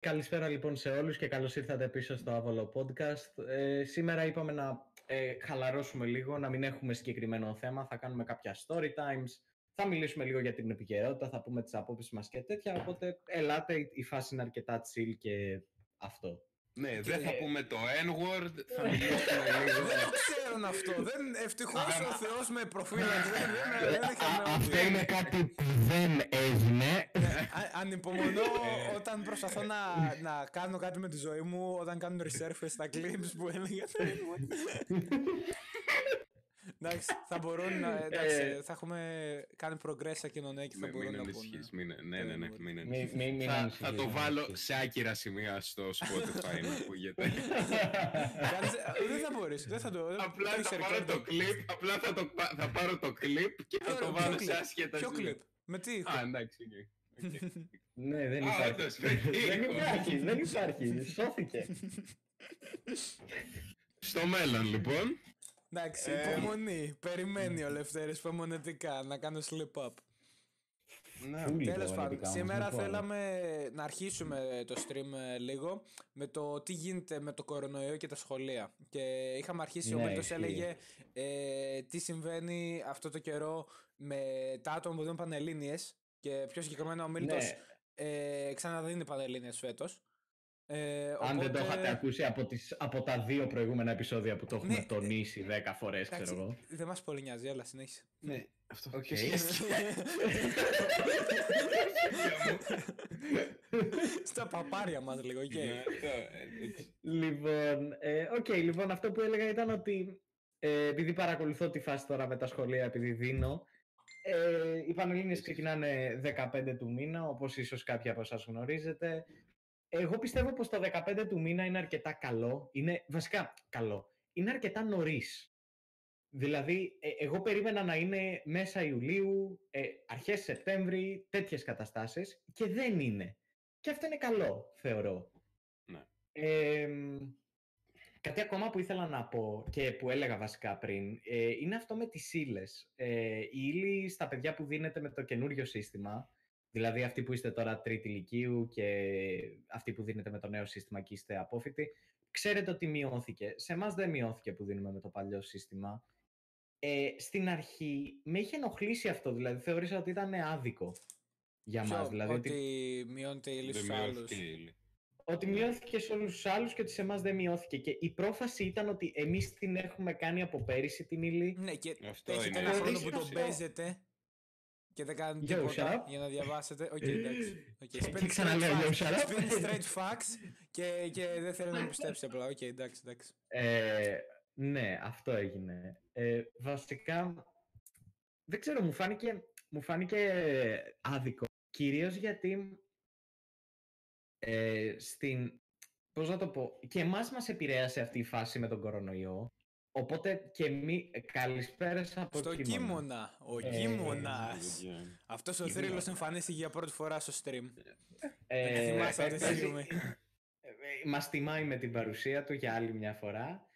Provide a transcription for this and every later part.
Καλησπέρα λοιπόν σε όλους και καλώς ήρθατε πίσω στο Άβολο Podcast. Ε, σήμερα είπαμε να ε, χαλαρώσουμε λίγο, να μην έχουμε συγκεκριμένο θέμα. Θα κάνουμε κάποια story times, θα μιλήσουμε λίγο για την επικαιρότητα, θα πούμε τις απόψεις μας και τέτοια. Οπότε ελάτε, η φάση είναι αρκετά chill και αυτό. Ναι, δεν θα πούμε το N-word, θα μιλήσουμε λίγο. Δεν το ξέρουν αυτό. Δεν, ευτυχώς ο Θεός με προφύλαξη δεν, δεν, δεν είχαμε Αυτό είναι κάτι που δεν έγινε. Α- Ανυπομονώ όταν προσπαθώ να, να κάνω κάτι με τη ζωή μου, όταν κάνω resurface στα clips που έλεγε. Εντάξει, θα μπορούν να. Εντάξει, θα έχουμε κάνει progress σαν κοινωνία και θα Μην μπορούν μην να ανησυχείς, πούνε. μην- ναι, ναι, ναι, μην Μην- ανησυχείς. μην- μην Θα- ανησυχείς, Θα το μην βάλω ανησυχείς. σε άκυρα σημεία στο Spotify να ακούγεται. Κάνεις- Δεν θα μπορείς, δεν θα το. δεν- Απλά το έχεις θα πάρω record. το clip, απλά θα, το, πα- θα πάρω το clip και θα Ποιο- το ποιο βάλω clip? σε άσχετα Ποιο σημεία. clip, με τι ήχο; Α, εντάξει, οκ. Οκ. Ναι, δεν Α, υπάρχει. όντως, έχει δεν ήχο. υπάρχει, δεν υπάρχει. Σώθηκε. Στο μέλλον, λοιπόν. Εντάξει, Ε, υπομονή. Περιμένει ο Λευτέρης υπομονετικά να κάνω slip up. Ναι. Φούλη Τέλος το πάντων, γενικά όμως, σήμερα λοιπόν. θέλαμε να αρχίσουμε το stream ε, λίγο με το τι γίνεται με το κορονοϊό και τα σχολεία. Και είχαμε αρχίσει, ο Ναι, Μέλτος ισχύει. έλεγε ε, τι συμβαίνει αυτό το καιρό με τα άτομα που δίνουν πανελλήνιες και πιο συγκεκριμένα ο Μίλτος Ναι. ε, ξαναδίνει πανελλήνιες φέτος. Ε, Αν δεν το οπότε- είχατε ακούσει από, τις, από τα δύο προηγούμενα επεισόδια που το έχουμε Ναι, τονίσει δέκα φορές, ξέρω Εντάξει, εγώ. δεν μας πολύ νοιάζει, έλα συνέχισε. Ναι, αυτό. Οκ. Και σχέση- Στα παπάρια μας λίγο, οκ. Ναι, αυτό, ε, έτσι. Λοιπόν, ε, οκ, λοιπόν, αυτό που έλεγα ήταν ότι ε, επειδή παρακολουθώ τη φάση τώρα με τα σχολεία, επειδή δίνω, ε, οι Πανελλήνιες ξεκινάνε 15 του μήνα, όπως ίσως κάποιοι από εσάς γνωρίζετε. Εγώ πιστεύω πως το 15 του μήνα είναι αρκετά καλό. Είναι βασικά καλό. Είναι αρκετά νωρίς. Δηλαδή, ε, εγώ περίμενα να είναι μέσα Ιουλίου, ε, αρχές Σεπτέμβρη, τέτοιες καταστάσεις και δεν είναι. Και αυτό είναι καλό, θεωρώ. Ναι. Ε, κάτι ακόμα που ήθελα να πω και που έλεγα βασικά πριν, ε, είναι αυτό με τις ύλες. Ε, η ύλη στα παιδιά που δίνεται με το καινούριο σύστημα, δηλαδή αυτοί που είστε τώρα τρίτη ηλικίου και αυτοί που δίνετε με το νέο σύστημα και είστε απόφοιτοι, ξέρετε ότι μειώθηκε. Σε εμάς δεν μειώθηκε που δίνουμε με το παλιό σύστημα. Ε, στην αρχή με είχε ενοχλήσει αυτό, δηλαδή θεώρησα ότι ήταν άδικο για Ποιο, μας. Δηλαδή, ότι ότι- μειώνεται η ύλη Δεν στους μειώθηκε άλλους. η ύλη. ότι μειώθηκε σε όλους τους άλλους και ότι σε εμάς δεν μειώθηκε. Και η πρόφαση ήταν ότι εμείς την έχουμε κάνει από πέρυσι την ύλη. Ναι, και Αυτό έχετε είναι. ένα χρόνο Χωρίς που το αυτό. παίζετε και δεν κάνετε Yo, shut τίποτα up. για να διαβάσετε. Οκ, εντάξει. Okay. Και- και ξαναλέω, yo, shut up. Spit straight facts και, και δεν θέλει να μου πιστέψει απλά. Οκ, εντάξει, εντάξει. Ε, ναι, αυτό έγινε. Ε, βασικά, δεν ξέρω, μου φάνηκε, μου φάνηκε άδικο. Κυρίως γιατί ε, στην... Πώς να το πω, και εμάς μας επηρέασε αυτή η φάση με τον κορονοϊό. Οπότε και εμεί καλησπέρα από Στο κείμενα. κίμωνα. Ο Ε, κίμωνας. Yeah. Αυτός ο κίμωνα. θρύλος εμφανίστηκε για πρώτη φορά στο stream. Ε, θυμάσαι αυτή τη παίζει- στιγμή. ε, Μας τιμάει με την παρουσία του για άλλη μια φορά.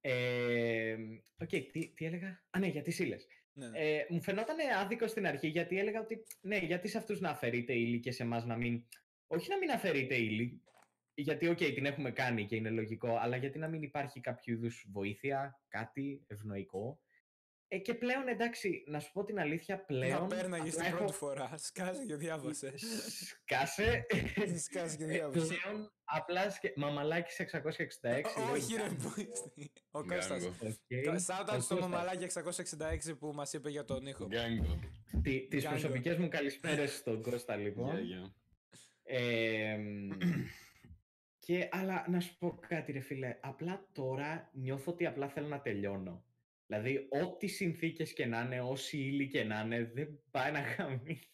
Ε, Οκ, τι, τι έλεγα. Α, ναι, για τις ύλες. Ναι, ναι. Ε, μου φαινόταν άδικο στην αρχή γιατί έλεγα ότι ναι, γιατί σε αυτούς να αφαιρείται ύλη και σε εμάς να μην. Όχι να μην αφαιρείται ύλη, γιατί οκ, την έχουμε κάνει και είναι λογικό, αλλά γιατί να μην υπάρχει κάποιο είδους βοήθεια, κάτι ευνοϊκό. Ε, και πλέον εντάξει, να σου πω την αλήθεια, πλέον. Να πέρναγες απλά την έχω- πρώτη φορά. Σκάσε και διάβασες. Σκάσε. Σκάσε και Ε, διάβασες. πλέον απλά σκε... Μαμαλάκι 666. Ω- λέει, Όχι ρε, που είστε. Ο Κώστας. Γκάγκο. οκ. Shout out Ο στο Κώστας. μαμαλάκι 666 που μας είπε για τον ήχο. Γκάγκο. Τι, τις Γκάγκο. προσωπικές μου καλησπέρες στον Κώστα λοιπόν. Γεια, γεια. Ε, και, αλλά να σου πω κάτι ρε φίλε, απλά τώρα νιώθω ότι απλά θέλω να τελειώνω. Δηλαδή, ό,τι συνθήκες και να είναι, όση ύλη και να είναι, δεν πάει να γαμήσει.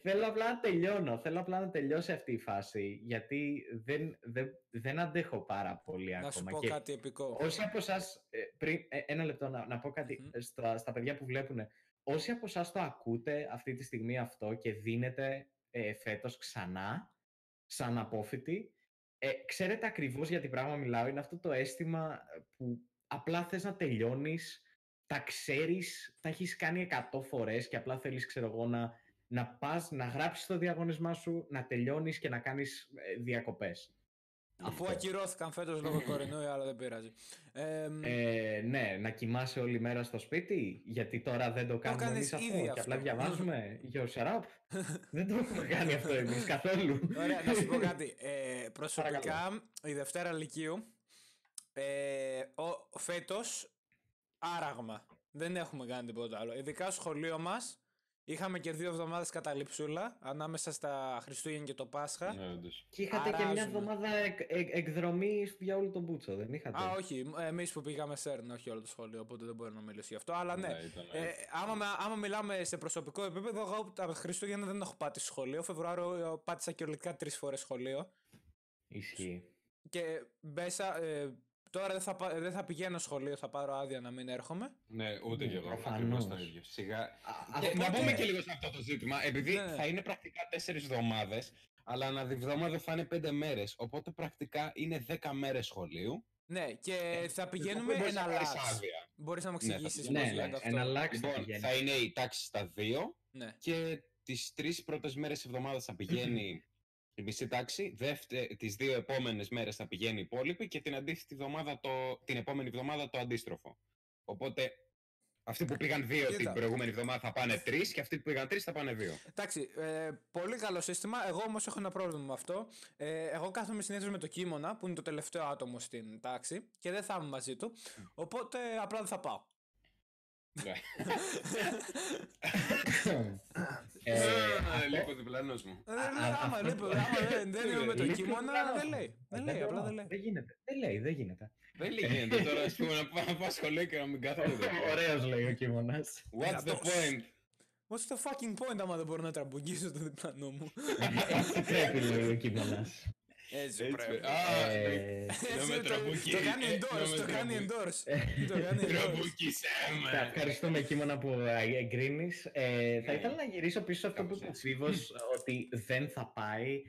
θέλω απλά να τελειώνω, θέλω απλά να τελειώσει αυτή η φάση, γιατί δεν, δεν, δεν αντέχω πάρα πολύ Να ακόμα. σου πω Και κάτι επικό. Όσοι από εσάς. πριν, ε, ένα λεπτό να, να πω κάτι Μμμ. ε, στα, στα παιδιά που βλέπουν. Όσοι από εσάς το ακούτε αυτή τη στιγμή αυτό και δίνετε ε, φέτος ξανά, σαν απόφοιτοι, ε, ξέρετε ακριβώς για τι πράγμα μιλάω; Είναι αυτό το αίσθημα που απλά θες να τελειώνεις, τα ξέρεις, τα έχεις κάνει 100 φορές και απλά θέλεις, ξέρω εγώ, να να πας, να γράψεις το διαγωνισμά σου, να τελειώνεις και να κάνεις ε, διακοπές. Αφού Αυτό. ακυρώθηκαν φέτος λόγω κορονοϊού, αλλά δεν πειράζει. Ε, μ, Ε, ναι, να κοιμάσαι όλη μέρα στο σπίτι, γιατί τώρα δεν το κάνουμε κάνεις εμείς ήδη αυτό, και αυτό. απλά διαβάζουμε Yo, shut up. δεν το έχουμε κάνει αυτό εμείς καθόλου. Ωραία, να σου πω κάτι. Ε, προσωπικά, η Δευτέρα Λυκείου, ε, ο, φέτος, άραγμα. Δεν έχουμε κάνει τίποτα άλλο. Ειδικά στο σχολείο μας, είχαμε και δύο εβδομάδες καταληψούλα, ανάμεσα στα Χριστούγεννα και το Πάσχα. Ναι, όντως. Και είχατε και μια Αράζουμε. εβδομάδα εκ, εκ- εκδρομή για όλο τον Μπούτσο, δεν είχατε; Α, όχι, εμείς που πήγαμε σέρν, όχι όλο το σχολείο, οπότε δεν μπορεί να μιλήσει γι' αυτό. Αλλά ναι, Ναι, ήταν ε, έτσι. άμα, άμα μιλάμε σε προσωπικό επίπεδο, εγώ από τα Χριστούγεννα δεν έχω πάτη σχολείο. Φεβρουάριο ε, πάτησα κυριολεκτικά τρεις φορές σχολείο. Ισχύει. Και μέσα, ε, τώρα δεν θα, πα- δεν θα πηγαίνω σχολείο, θα πάρω άδεια να μην έρχομαι. Ναι, ούτε Ναι, κι εγώ. προφανώς. Ακριβώς το ίδιο. Σιγά. Α, Και αυτό- να πούμε και λίγο σε αυτό το ζήτημα. Επειδή Ναι, ναι. θα είναι πρακτικά τέσσερις εβδομάδες, αλλά ανά διβδόμαδα θα είναι πέντε μέρες. Οπότε πρακτικά είναι δέκα μέρες σχολείου. Ναι, και θα πηγαίνουμε Οπότε μπορείς να πάρεις εναλλάξ. άδεια. Μπορείς να μου Ναι, θα εξηγήσεις πηγαίνεις πώς Ναι, γίνεται ναι, αυτό. εναλλάξτε Λοιπόν, πηγαίνει. θα είναι η τάξη στα δύο Ναι. και τις τρεις πρώτες μέρες εβδομάδας θα πηγαίνει η μισή τάξη, δεύτε, τις δύο επόμενες μέρες θα πηγαίνει η υπόλοιπη και την αντίθετη εβδομάδα το, την επόμενη εβδομάδα το αντίστροφο. Οπότε αυτοί που πήγαν δύο Κοίτα. την προηγούμενη εβδομάδα θα πάνε τρεις και αυτοί που πήγαν τρεις θα πάνε δύο. Εντάξει, ε, πολύ καλό σύστημα. Εγώ όμως έχω ένα πρόβλημα με αυτό. Ε, εγώ κάθομαι συνήθως με το κείμονα, που είναι το τελευταίο άτομο στην τάξη, και δεν θα είμαι μαζί του. Οπότε απλά δεν θα πάω. Ναι. Ε, Α, αυτό- Λείπω διπλανός μου. Ε, α, άμα αυτό- λείπω, άμα δεν, δεν είμαι με το Λείπεις κείμονα, πλάνο. δεν λέει. Δεν Δεν λέει, απλά μπορώ. δεν λέει. Δεν γίνεται. Δεν λέει, δεν γίνεται. Δεν γίνεται τώρα ας πούμε, να πάω να πάω σχολείο και να μην κάθομαι εδώ. Ωραίος λέει ο κείμονας. What's the Γατός. point? What's the fucking point άμα δεν μπορώ να τραμπουκίσω το διπλανό μου; Έτσι πρέπει λέει ο κείμονας. Έτσι Έτσι, πρέπει. α, Ε, Να Έτσι, με το- τραμπουκί- Το κάνει ε, να endorse, με το κάνει τραμπου- endorse. Το κάνει endorse. Τραμπούκισέ Τα με. ευχαριστούμε κείμενα που εγκρίνεις. Ε, θα Ναι. ήθελα να γυρίσω πίσω σε αυτό που Κάπως είπε ο έτσι. Φίβος, ότι δεν θα πάει.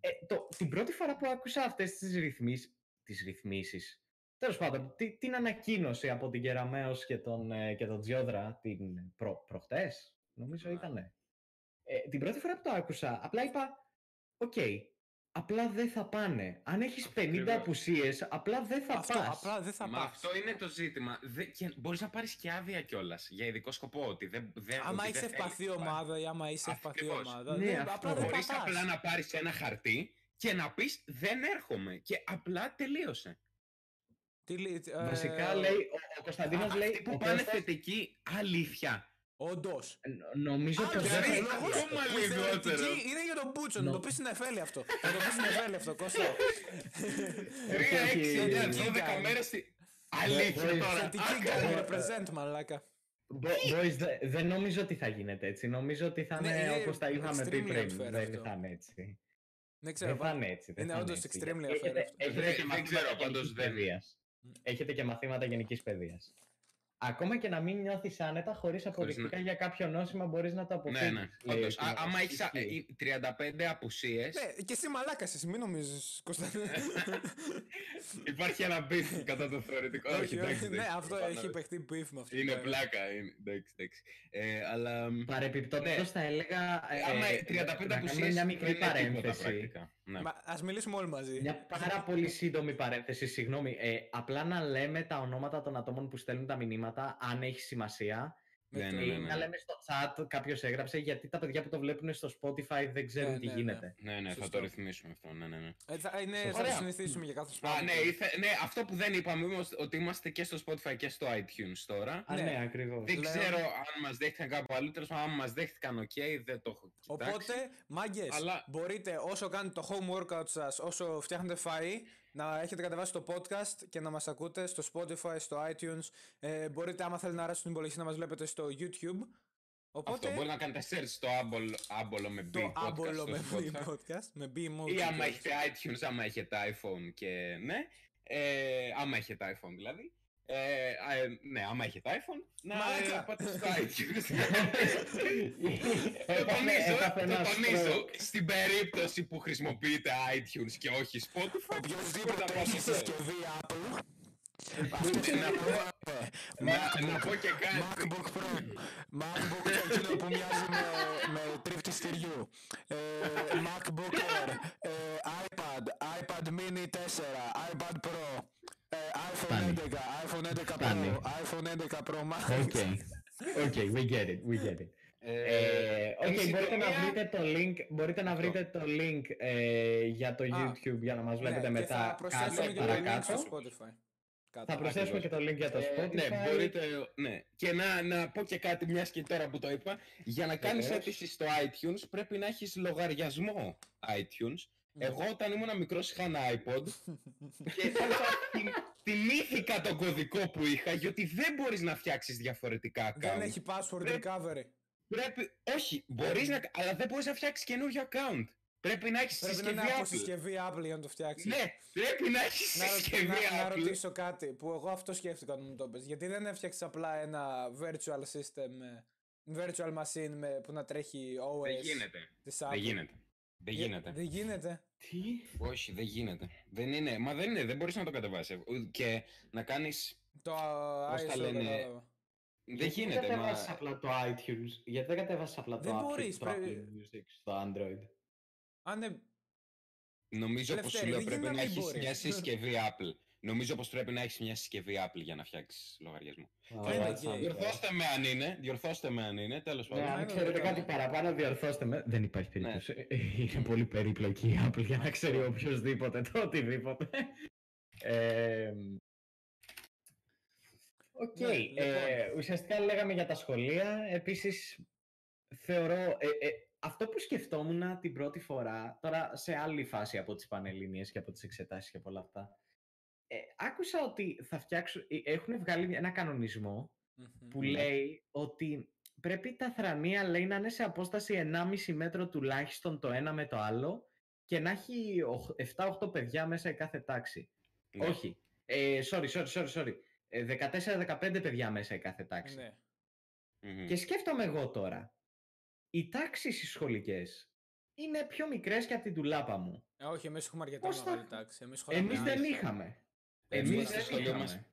Ε, το, την πρώτη φορά που άκουσα αυτές τις, ρυθμίσεις, τις ρυθμίσεις, τέλος πάντων, τι- την ανακοίνωση από την Κεραμέως και τον, ε, και τον Τσιόδρα την προ, προχτές, νομίζω Ναι. ήτανε. Ε, την πρώτη φορά που το άκουσα, απλά είπα, οκ, απλά δεν θα πάνε. Αν έχεις 50 Ακριβώς. απουσίες, απλά δεν θα Αυτό, πας. απλά δεν θα Μα πας. αυτό είναι το ζήτημα. Δε, και μπορείς να πάρεις και άδεια κιόλας για ειδικό σκοπό. Ότι δεν, δεν, Άμα ότι είσαι δεν ευπαθής θέλεις να πάρεις. ομάδα ή άμα είσαι ευπαθής Ακριβώς. ομάδα. Ναι, δεν- αυτό. απλά δεν θα Μπορείς πας. απλά να πάρεις ένα χαρτί και να πεις δεν έρχομαι. Και απλά τελείωσε. Τι λέει, ε, Βασικά λέει, ο, ο Κωνσταντίνος λέει, Αυτοί που ο πάνε Κώστας- θετική, αλήθεια. Όντως. Νο- Νομίζω Άλλο πως δεν δηλαδή, θα ένας είναι. λόγος ακόμα που λιγότερο. θεωρητική Είναι για τον Μπούτσο, να Νο- το πεις στην Εφέλη αυτό. Να το πεις στην Εφέλη αυτό, Κώστα. Όχι, Τρία, όχι, έξι, εννιά, θετική δώδεκα κάνει. μέρες. στη- Αλήθεια Boys, τώρα. Θετική Άκα, κάνει ε, represent, μαλάκα. Bo- Boys, δε- δεν νομίζω ότι θα γίνεται έτσι. Νομίζω ότι θα Ναι, είναι είναι όπως τα είχαμε πει extremely πριν. unfair Δεν αυτό. θα είναι έτσι. Δεν ξέρω. Δεν θα πα- είναι έτσι. δεν είναι θα όντως έτσι. extremely Έχετε- unfair αυτό. έχετε Δεν- και δεν μαθήματα ξέρω, γενικής πάντως δεν- παιδείας. Έχετε και μαθήματα γενικής παιδείας. Ακόμα και να μην νιώθεις άνετα, χωρίς αποδεικτικά για κάποιο νόσημα μπορείς να το Ναι, αποφύγεις. ναι. λέει ο Όντως, α- κείμενος. άμα έχεις α- Ισχύει. ε, 35 απουσίες, Ναι, και εσύ μαλάκας εσύ, μην νομίζεις, Κωνσταντίνο. υπάρχει ένα beef κατά το θεωρητικό. Όχι, Όχι, εντάξει, όχι, ναι, εντάξει, αυτό προφανώς. έχει παιχτεί beef με αυτό. Είναι το πράγμα. πλάκα, είναι. Εντάξει, εντάξει. Ε, αλλά. μ, Παρεπιπτόντως Ναι. θα έλεγα ε, Άμα ε, 35 να κάνουμε απουσίες μια δεν μικρή είναι τίποτα παρένθεση. πρακτικά. Ναι. Μα ας μιλήσουμε όλοι μαζί. Μια πάρα πολύ σύντομη παρένθεση, συγγνώμη. Ε, απλά να λέμε τα ονόματα των ατόμων που στέλνουν τα μηνύματα, αν έχει σημασία. Με Ναι, το- ναι, Ή ναι, ναι. να λέμε στο chat, κάποιος έγραψε, γιατί τα παιδιά που το βλέπουν στο Spotify δεν ξέρουν Ναι, τι ναι, ναι. γίνεται. Ναι, ναι, θα Σωστό. το ρυθμίσουμε αυτό. Ναι, ναι, ναι. Ε, θα, είναι, θα το Ωραία. συνηθίσουμε για κάθε Α, σπίτι. ναι, ήθε- ναι, αυτό που δεν είπαμε είμαστε ότι είμαστε και στο Spotify και στο iTunes τώρα. Α, Ναι. ναι, ακριβώς. Δεν Λέω- ξέρω αν μας δέχτηκαν κάπου αλλού. Τέλος πάντων, αν μας δέχτηκαν, οκ, δεν το έχω κοιτάξει. Οπότε, μάγκες, Αλλά- μπορείτε όσο κάνετε το home workout σας, όσο φτιάχνετε φαΐ, να έχετε κατεβάσει το podcast και να μας ακούτε στο Spotify, στο iTunes. Ε, μπορείτε, άμα θέλετε να αράσουν την υπολογιστή, να μας βλέπετε στο YouTube. Οπότε, Αυτό μπορεί να κάνετε search στο άμπολο, άμπολο με B το podcast άμπολο στο με Spotify. podcast, με B emoji. Ή άμα κιόλας. έχετε iTunes, άμα έχετε iPhone και ναι. Ε, άμα έχετε iPhone δηλαδή. Ε, α, ε, ναι, άμα έχετε iPhone, να Μαλάκα. ε, πάτε στο iTunes. το Έπαθε- τονίζω, έπαθε το ένα τονίζω. stroke. Στην περίπτωση που χρησιμοποιείτε iTunes και όχι Spotify, Οποιοςδήποτε μπορείτε να έχει πάτε στο συσκευή Apple, Να πω και κάτι. MacBook Pro. MacBook εκείνο που μοιάζει με, με τρίφτη στυριού. Ε, MacBook Air. Ε, iPad. iPad Mini 4. iPad Pro. Ε, iPhone Φτάνει. 11. iPhone 11 Φτάνει. Pro. iPhone 11 Pro Max. Okay. okay, we get it, we get it. Ε, Ε, εν okay, μπορείτε να συντομία- βρείτε το link, μπορείτε να Αυτό. βρείτε το link ε, για το Α, YouTube για να μας βλέπετε Ναι, και μετά θα προσθέσουμε κάτω, και το link παρακάτω. Στο Spotify. Κάτω. Θα προσθέσουμε και το link για το Ε, Spotify. ναι, μπορείτε. Ναι. Και να, να πω και κάτι, μια και τώρα που το είπα. Για να κάνεις Βεβαίως. αίτηση στο iTunes πρέπει να έχεις λογαριασμό iTunes. Ναι. Εγώ όταν ήμουν μικρός είχα ένα iPod και τέλος πάντων θυμ- θυμήθηκα τον κωδικό που είχα γιατί δεν μπορείς να φτιάξεις διαφορετικά account. Δεν έχει password Πρέπει- recovery. Πρέπει, όχι, μπορείς να, αλλά δεν μπορείς να φτιάξεις καινούριο account. Πρέπει να έχεις Πρέπει να συσκευή είναι από Apple. συσκευή Apple για να το φτιάξει. Ναι, πρέπει να έχεις να, ρω- συσκευή να, να Apple. ρωτήσω κάτι που εγώ αυτό σκέφτηκα όταν μου το πες. Γιατί δεν έφτιαξες απλά ένα virtual system, ε, virtual machine με, που να τρέχει OS Δεν γίνεται. της Apple; Δεν γίνεται. Δεν Για- γίνεται. Δεν γίνεται; Τι; Όχι, δεν γίνεται. Δεν είναι. Μα δεν είναι. Δεν μπορείς να το κατεβάσεις. Και να κάνεις. Το Πώς τα ISO λένε, κατάλαβα. Δεν Γιατί γίνεται. Δεν Μα... κατέβασες απλά το iTunes; Γιατί δεν κατέβασες απλά Δεν το, μπορείς, Apple, το πρέπει- Apple Music στο Android; Αν δεν... Νομίζω πως σου Ελευθέρη, λέω δεν πρέπει γίνεται να να μην έχεις μπορείς. μια συσκευή Apple. Νομίζω πως πρέπει να έχεις μια συσκευή Apple για να φτιάξεις λογαριασμό. Ωραία, είναι σαν gay. Διορθώστε με αν είναι. Διορθώστε με αν είναι. Τέλος Ναι, πάντων. αν είναι ξέρετε ωραίο. κάτι παραπάνω, διορθώστε με. Δεν υπάρχει Ναι. περίπτωση. Είναι πολύ περίπλοκη η Apple για να ξέρει οποιοδήποτε το οτιδήποτε. Ε, Οκ. Ναι, ε, λοιπόν. ουσιαστικά λέγαμε για τα σχολεία. Επίσης, θεωρώ... ε, ε, αυτό που σκεφτόμουν την πρώτη φορά, τώρα σε άλλη φάση από τις Πανελλήνιες και από τις εξετάσεις και από όλα αυτά, ε, άκουσα ότι θα φτιάξουν, ε, έχουν βγάλει ένα κανονισμό Μμμ. που Ναι. λέει ότι πρέπει τα θρανία λέει, να είναι σε απόσταση 1,5 μέτρο τουλάχιστον το ένα με το άλλο και να έχει 7-8 παιδιά μέσα η κάθε τάξη. Ναι. Όχι. Ε, sorry, sorry, sorry, sorry. Ε, 14-15 παιδιά μέσα η κάθε τάξη. Ναι. Μμμ. Και σκέφτομαι εγώ τώρα. Οι τάξεις οι σχολικές είναι πιο μικρές και από την τουλάπα μου. Ε, όχι, εμείς έχουμε αρκετά Πώς θα- μεγάλη τάξη. Εμείς χωράμε Εμείς δεν άλλη. είχαμε. Έτσι, Εμείς στο δεν σχολείο μας. είχαμε.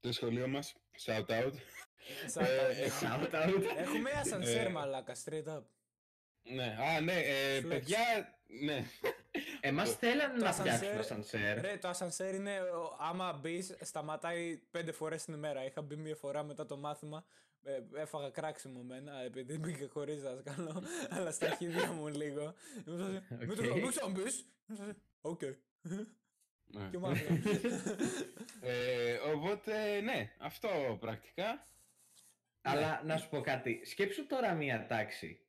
Το σχολείο μας. Shout out. Σαν- Ε, Shout out. Έχουμε ασανσέρ Ε, μαλάκα, straight up. Ναι, α, ναι, ε, Flex. παιδιά, ναι. Εμάς θέλανε Το να φτιάξουν ασανσέρ- ασανσέρ. Ρε, το ασανσέρ είναι, ο- άμα μπεις, σταματάει πέντε φορές την ημέρα. Είχα μπει μία φορά μετά το μάθημα, ε, έφαγα κράξιμο εμένα, επειδή μπήκα χωρίς δάσκαλο, αλλά στα χέρια μου λίγο. Ήμουν σε φάση, Μην το- Οκ. μην ξαναμπείς. Ήμουν σε φάση, Οκ. Ναι. Και μάθημα. Ε, οπότε, ναι, αυτό πρακτικά. Αλλά να σου πω κάτι. Σκέψου τώρα μία τάξη.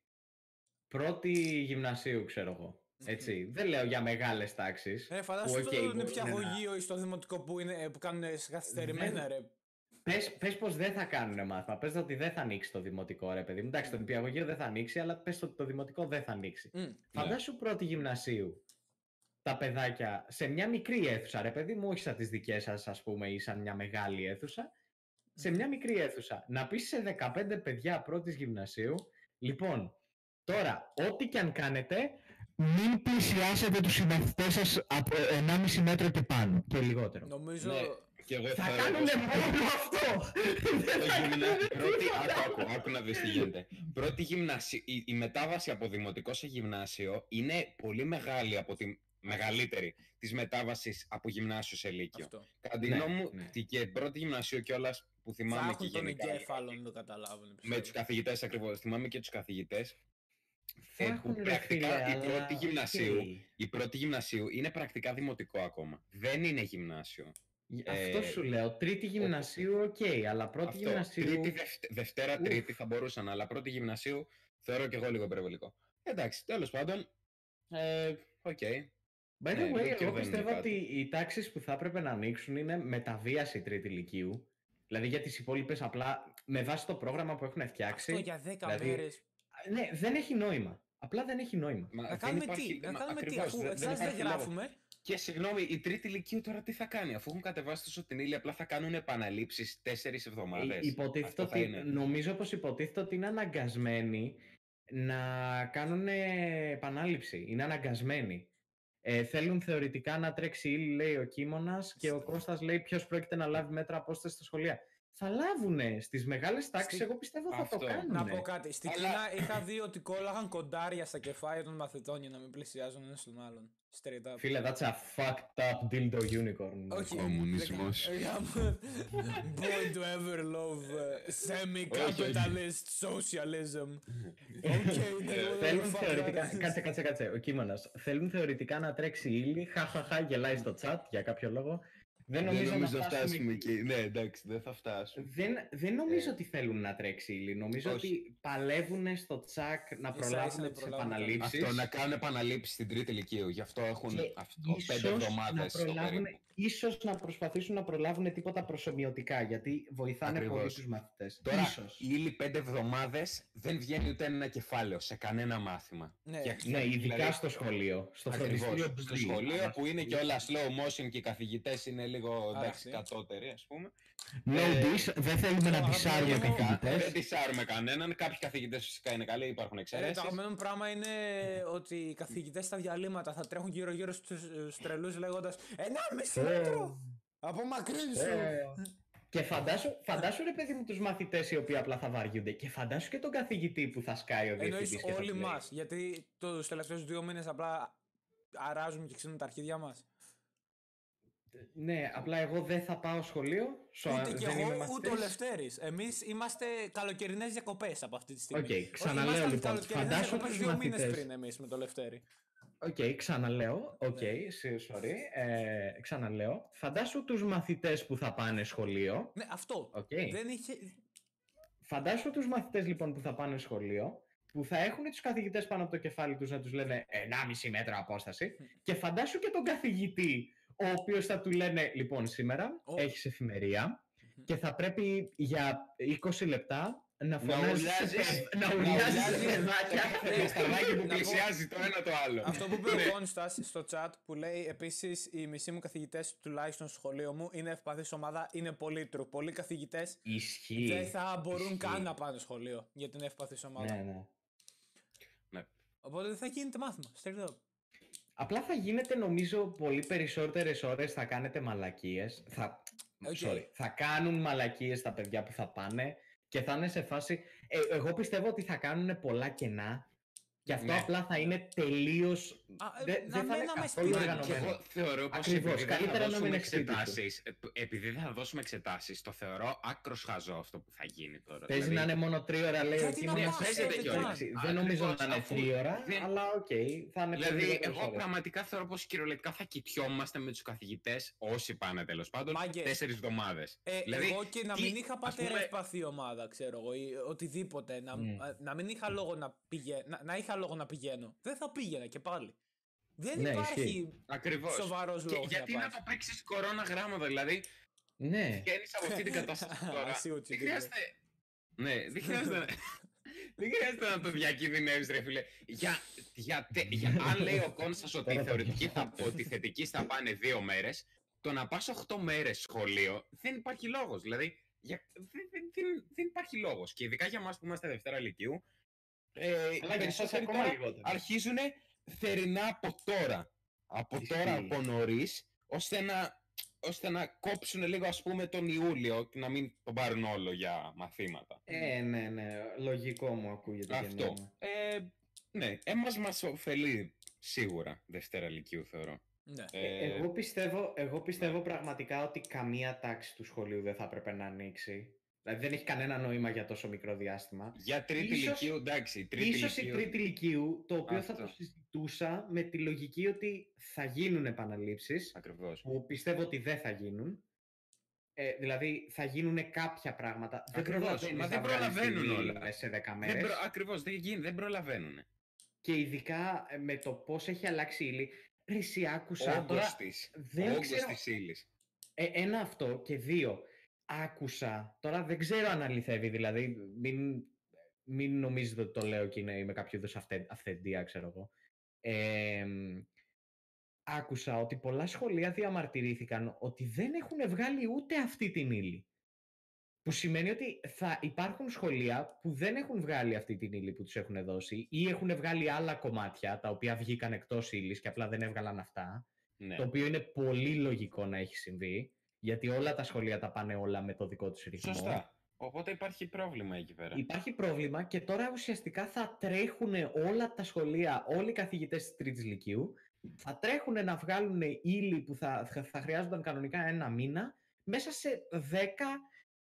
Πρώτη γυμνασίου, ξέρω εγώ. Έτσι. Δεν λέω για μεγάλες τάξεις. Ρε, φαντάσου Οκ, το μπορεί νηπιαγωγείο ή στο δημοτικό που, είναι, που κάνουν καθυστερημένα, ρε. Πες, πες πως δεν θα κάνουν μάθημα. Πες ότι δεν θα ανοίξει το δημοτικό, ρε παιδί μου. Εντάξει, το νηπιαγωγείο δεν θα ανοίξει, αλλά πες ότι το δημοτικό δεν θα ανοίξει. Μμ. Φαντάσου πρώτη γυμνασίου. Τα παιδάκια σε μια μικρή αίθουσα, ρε παιδί μου, όχι σαν τις δικές σας, ας πούμε, ή σαν μια μεγάλη αίθουσα. Σε μια μικρή αίθουσα. Να πεις σε 15 παιδιά πρώτης γυμνασίου, λοιπόν, τώρα, ό,τι και αν κάνετε, μην πλησιάσετε τους συμμαθητές σας από 1,5 μέτρο και πάνω και λιγότερο. Νομίζω. Ναι. Και εγώ Θα θα κάνουν μόνο αυτό! Το γυμνα- πρώτη... άκου, άκου, άκου να δεις τι γίνεται. Πρώτη γυμνασίου, η, η μετάβαση από δημοτικό σε γυμνάσιο είναι πολύ μεγάλη από τη μεγαλύτερη της μετάβασης από γυμνάσιο σε λύκειο. Αυτό. Κατά τη Ναι, γνώμη μου, ναι. τη- και πρώτη γυμνασίου κιόλας που Θα θυμάμαι και έχουν τον γενικά. εγκέφαλο να το καταλάβουν. Με πιστεύω. τους καθηγητές ακριβώς. Θυμάμαι και τους καθηγητές. Θα ε, έχουν, που ρε πρακτικά φίλε, η αλλά- πρώτη γυμνασίου, οκ. η πρώτη γυμνασίου είναι πρακτικά δημοτικό ακόμα. Δεν είναι γυμνάσιο. Αυτό Ε, σου λέω. Τρίτη γυμνασίου, οκ, αλλά πρώτη Αυτό. γυμνασίου. Τρίτη, δευτε- Δευτέρα, Ουφ. Τρίτη θα μπορούσαν, αλλά πρώτη γυμνασίου θεωρώ και εγώ λίγο υπερβολικό. Εντάξει, τέλος πάντων. Ε, οκ. By the Ναι, way, Λύκειο εγώ δεν πιστεύω είναι ότι οι τάξεις που θα έπρεπε να ανοίξουν είναι με τα βία η τρίτη λυκείου. Δηλαδή για τις υπόλοιπες απλά με βάση το πρόγραμμα που έχουν φτιάξει. Αυτό για 10 δηλαδή, μέρες. Ναι, δεν έχει νόημα. Απλά δεν έχει νόημα. Μα Να δεν κάνουμε υπάρχει- τι, να μα κάνουμε τι, ακριβώς, αφού δεν- εξάς δεν υπάρχει λόγος. γράφουμε. Και συγγνώμη, η τρίτη ηλικίου τώρα τι θα κάνει, αφού έχουν κατεβάσει τόσο την ύλη, απλά θα κάνουν επαναλήψεις τέσσερις εβδομάδες. Ε, Υποτίθεται Αυτό θα ότι, είναι. νομίζω πως υποτίθεται ότι είναι αναγκασμένοι να κάνουν επανάληψη. Είναι αναγκασμένοι. Ε, θέλουν θεωρητικά να τρέξει ύλη, λέει ο Κίμωνας, και ο Κώστας λέει ποιος πρόκειται να λάβει μέτρα απόσταση στα σχολεία. Θα λάβουνε στις μεγάλες τάξεις, Στη- εγώ πιστεύω θα Αυτό. το κάνουν. Να πω κάτι. Στην Αλλά- Κίνα είχα δει ότι κόλλαγαν κοντάρια στα κεφάλια των μαθητών για να μην πλησιάζουν ένα στον άλλον. Straight up. Φίλε, that's a fucked up dildo unicorn. Όχι. Κομμουνισμός. δεν κα- Boy to ever love uh, semi-capitalist socialism. Okay, they will Θέλουν fuck θεωρητικά. that. Κάτσε, κάτσε, κάτσε. Ο Κίμωνας. Θέλουν θεωρητικά να τρέξει ύλη. Χαχαχά, γελάει στο chat για κάποιο λόγο. Δεν νομίζω, Δεν νομίζω να να φτάσουμε φτάσουμε εκεί. Ναι, εντάξει, δεν θα φτάσουμε. Δεν, δεν νομίζω Ε, ότι θέλουν να τρέξει ύλη. Νομίζω όχι. ότι παλεύουν στο τσακ να ίσα προλάβουν να τις προλάβουν τα- επαναλήψεις. Αυτό να κάνουν επαναλήψεις στην τρίτη ηλικίου. Γι' αυτό έχουν Και αυτό, πέντε εβδομάδες στο περίπου. ίσως να προσπαθήσουν να προλάβουν τίποτα προσωμιωτικά, γιατί βοηθάνε Ακριβώς. πολύ τους μαθητές. Τώρα, Ίσως. η ύλη πέντε εβδομάδες δεν βγαίνει ούτε ένα κεφάλαιο σε κανένα μάθημα. Ναι. Και- Ναι, ειδικά δηλαδή, στο σχολείο. Στο Ακριβώς, φροντιστήριο στο μπλι. σχολείο Αλλά που είναι στο και όλα slow motion και οι καθηγητές είναι λίγο εντάξει, Άραχτοι. κατώτεροι, ας πούμε. No Ε, diss, δεν θέλουμε να το δισάρουμε αγαπημένο μου- καθηγητές. Δεν τυσάρουμε κανέναν. Κάποιοι καθηγητές φυσικά είναι καλοί, υπάρχουν Ε, εξαιρέσει. το αγαπημένο μου πράγμα είναι ότι οι καθηγητές στα διαλύματα θα τρέχουν γύρω-γύρω στους τρελούς λέγοντας Ενάμιση μέτρο! Απομακρύνσου! Ε, Και φαντάσου, φαντάσου ρε παιδί μου τους μαθητές οι οποίοι απλά θα βαριούνται και φαντάσου και τον καθηγητή που θα σκάει ο διευθυντής Εννοεί και θα όλοι του λέει. μας. Γιατί τους τελευταίους δύο μήνες απλά αράζουμε και ξύνουμε τα αρχίδια μας. Ναι, απλά εγώ δεν θα πάω σχολείο. So, Ούτε κι δεν είμαι εγώ, ούτε ο μαθητής. Λευτέρης. Εμείς είμαστε καλοκαιρινές διακοπές από αυτή τη στιγμή. Οκ, Όχι, ξαναλέω, ήμασταν λοιπόν, καλοκαιρινές φαντάσου διακοπές τους δύο μήνες μαθητές. πριν εμείς με το Λευτέρη. Οκ, ξαναλέω. Οκ, Ναι. σε- sorry. Ε, ξαναλέω. Φαντάσου τους μαθητές που θα πάνε σχολείο. Ναι, αυτό. Οκ. Δεν είχε. Φαντάσου τους μαθητές λοιπόν που θα πάνε σχολείο, που θα έχουν τους καθηγητές πάνω από το κεφάλι τους να τους λένε 1,5 μέτρα απόσταση και φαντάσου και τον καθηγητή, ο οποίος θα του λένε λοιπόν σήμερα Ω. έχεις εφημερία και θα πρέπει για 20 λεπτά να φωνάζεις ουρλιάζεις. σε παιδ- να ουρλιάζεις σε παιδάκια. Ένα σταρδάκι που Να πω- πλησιάζει το ένα το άλλο. Αυτό που είπε Ναι. ο Κόνστα στο chat που λέει επίσης οι μισοί μου καθηγητές, τουλάχιστον στο σχολείο μου, είναι ευπαθής ομάδα, είναι πολύ true. Πολλοί καθηγητές Ισχύει. δεν θα μπορούν Ισχύει. καν να πάνε σχολείο γιατί είναι ευπαθής ομάδα. Ναι, ναι. Οπότε δεν θα γίνεται μάθημα. Straight up. Απλά θα γίνεται νομίζω πολύ περισσότερες ώρες θα κάνετε μαλακίες. Θα, OK. sorry, θα κάνουν μαλακίες τα παιδιά που θα πάνε και θα είναι σε φάση... Ε, εγώ πιστεύω ότι θα κάνουν πολλά κενά και αυτό Ναι. απλά θα είναι τελείως... Α, ε, δεν- να δεν θα είναι μέναμε καθόλου σπίτι. Και οργανωμένο. εγώ θεωρώ πως Ακριβώς, επειδή δεν καλύτερα θα να δώσουμε μείνεις σπίτι σου. εξετάσεις, ε, επειδή δεν θα δώσουμε εξετάσεις, το θεωρώ άκρως χαζό αυτό που θα γίνει τώρα. Παίζει Δηλαδή, να είναι μόνο τρίωρα, λέει ο Γιατί να Κίμωνος. πας, παίζεται ε, κιόλας. Εντάξει, καν. Δεν νομίζω Ακριβώς, να είναι αφού τρίωρα, δεν- αλλά οκ, θα είναι Δηλαδή, περισσότερες εγώ ώρες. πραγματικά θεωρώ πως κυριολεκτικά θα κοιτιόμαστε με τους καθηγητές, όσοι πάνε τέλος πάντων, Μάγκες. τέσσερις εβδομάδες. Ε, δηλαδή, εγώ και να τι, μην είχα ας πατέρα πούμε- ευπαθή ομάδα, ξέρω εγώ, ή οτιδήποτε. Να, Μμ. α, να μην είχα λόγο να, πηγα... να, να είχα λόγο να πηγαίνω. Δεν θα πήγαινα και πάλι. Δεν Ναι, υπάρχει ισχύει. Ακριβώς. σοβαρός λόγος. γιατί να το παίξεις κορώνα γράμματα, δηλαδή Ναι. βγαίνεις από αυτή την κατάσταση τώρα. I see what you δεν did χρειάζεται. Ναι, δεν χρειάζεται. να- Δεν χρειάζεται να το διακινδυνεύεις, ρε φίλε. Για, για, τε- για, αν λέει ο Κόνστα ότι, οι Τώρα το θεωρητικοί θα, πιάνω. ότι οι θετικοί θα πάνε δύο μέρες, το να πας 8 μέρες σχολείο δεν υπάρχει λόγος. Δηλαδή, για, δεν, δεν, δεν, δεν υπάρχει λόγος. Και ειδικά για εμάς που είμαστε Δευτέρα Λυκειού, ε, οι Αλλά για εσάς περισσότεροι ακόμα τώρα λιγότερο. αρχίζουν θερινά από τώρα. Από Ισχύει. τώρα από νωρίς, ώστε να, ώστε να κόψουν λίγο ας πούμε τον Ιούλιο και να μην τον πάρουν όλο για μαθήματα. Ε, ναι, ναι, λογικό μου ακούγεται. και Αυτό. εμένα. Ε, ναι, εμάς μας ωφελεί σίγουρα Δευτέρα Λυκείου θεωρώ. Ναι. Ε, Εγώ πιστεύω, εγώ πιστεύω πραγματικά ότι καμία τάξη του σχολείου δεν θα έπρεπε να ανοίξει. Δηλαδή δεν έχει κανένα νόημα για τόσο μικρό διάστημα. για τρίτη ίσως- Λυκείου, εντάξει, η τρίτη Ίσως η Λυκείου... τρίτη λυκείου, το οποίο θα Αυτό. το συζητούσα με τη λογική ότι θα γίνουν επαναλήψεις, Ακριβώς. που πιστεύω ότι δεν θα γίνουν. Ε, δηλαδή θα γίνουν κάποια πράγματα. Ακριβώς, προλαβαίνεις μα δεν να βγάλεις προλαβαίνουν τη ύλη όλα. μέσα σε 10 Δεν μέρες. προ... Ακριβώς, δεν, γίνει, δεν προλαβαίνουν. Και ειδικά ε, με το πώς έχει αλλάξει η ύλη. Ρε, εσύ άκουσα Όγκος τώρα. της. Δεν Όγκος ξέρω. της ύλης. Ε, ένα αυτό και δύο. Άκουσα. Τώρα δεν ξέρω αν αληθεύει, δηλαδή μην, μην νομίζετε ότι το λέω και είναι, είμαι κάποιο είδους αυθεντία, ξέρω εγώ. Ε, άκουσα ότι πολλά σχολεία διαμαρτυρήθηκαν ότι δεν έχουν βγάλει ούτε αυτή την ύλη. Που σημαίνει ότι θα υπάρχουν σχολεία που δεν έχουν βγάλει αυτή την ύλη που τους έχουν δώσει ή έχουν βγάλει άλλα κομμάτια τα οποία βγήκαν εκτός ύλης και απλά δεν έβγαλαν αυτά. Ναι. Το οποίο είναι πολύ λογικό να έχει συμβεί. Γιατί όλα τα σχολεία τα πάνε όλα με το δικό του ρυθμό. Σωστά. Οπότε υπάρχει πρόβλημα εκεί πέρα. Υπάρχει πρόβλημα και τώρα ουσιαστικά θα τρέχουν όλα τα σχολεία, όλοι οι καθηγητές της τρίτης λυκείου, θα τρέχουν να βγάλουν ύλη που θα, θα, θα χρειάζονταν κανονικά ένα μήνα, μέσα σε 10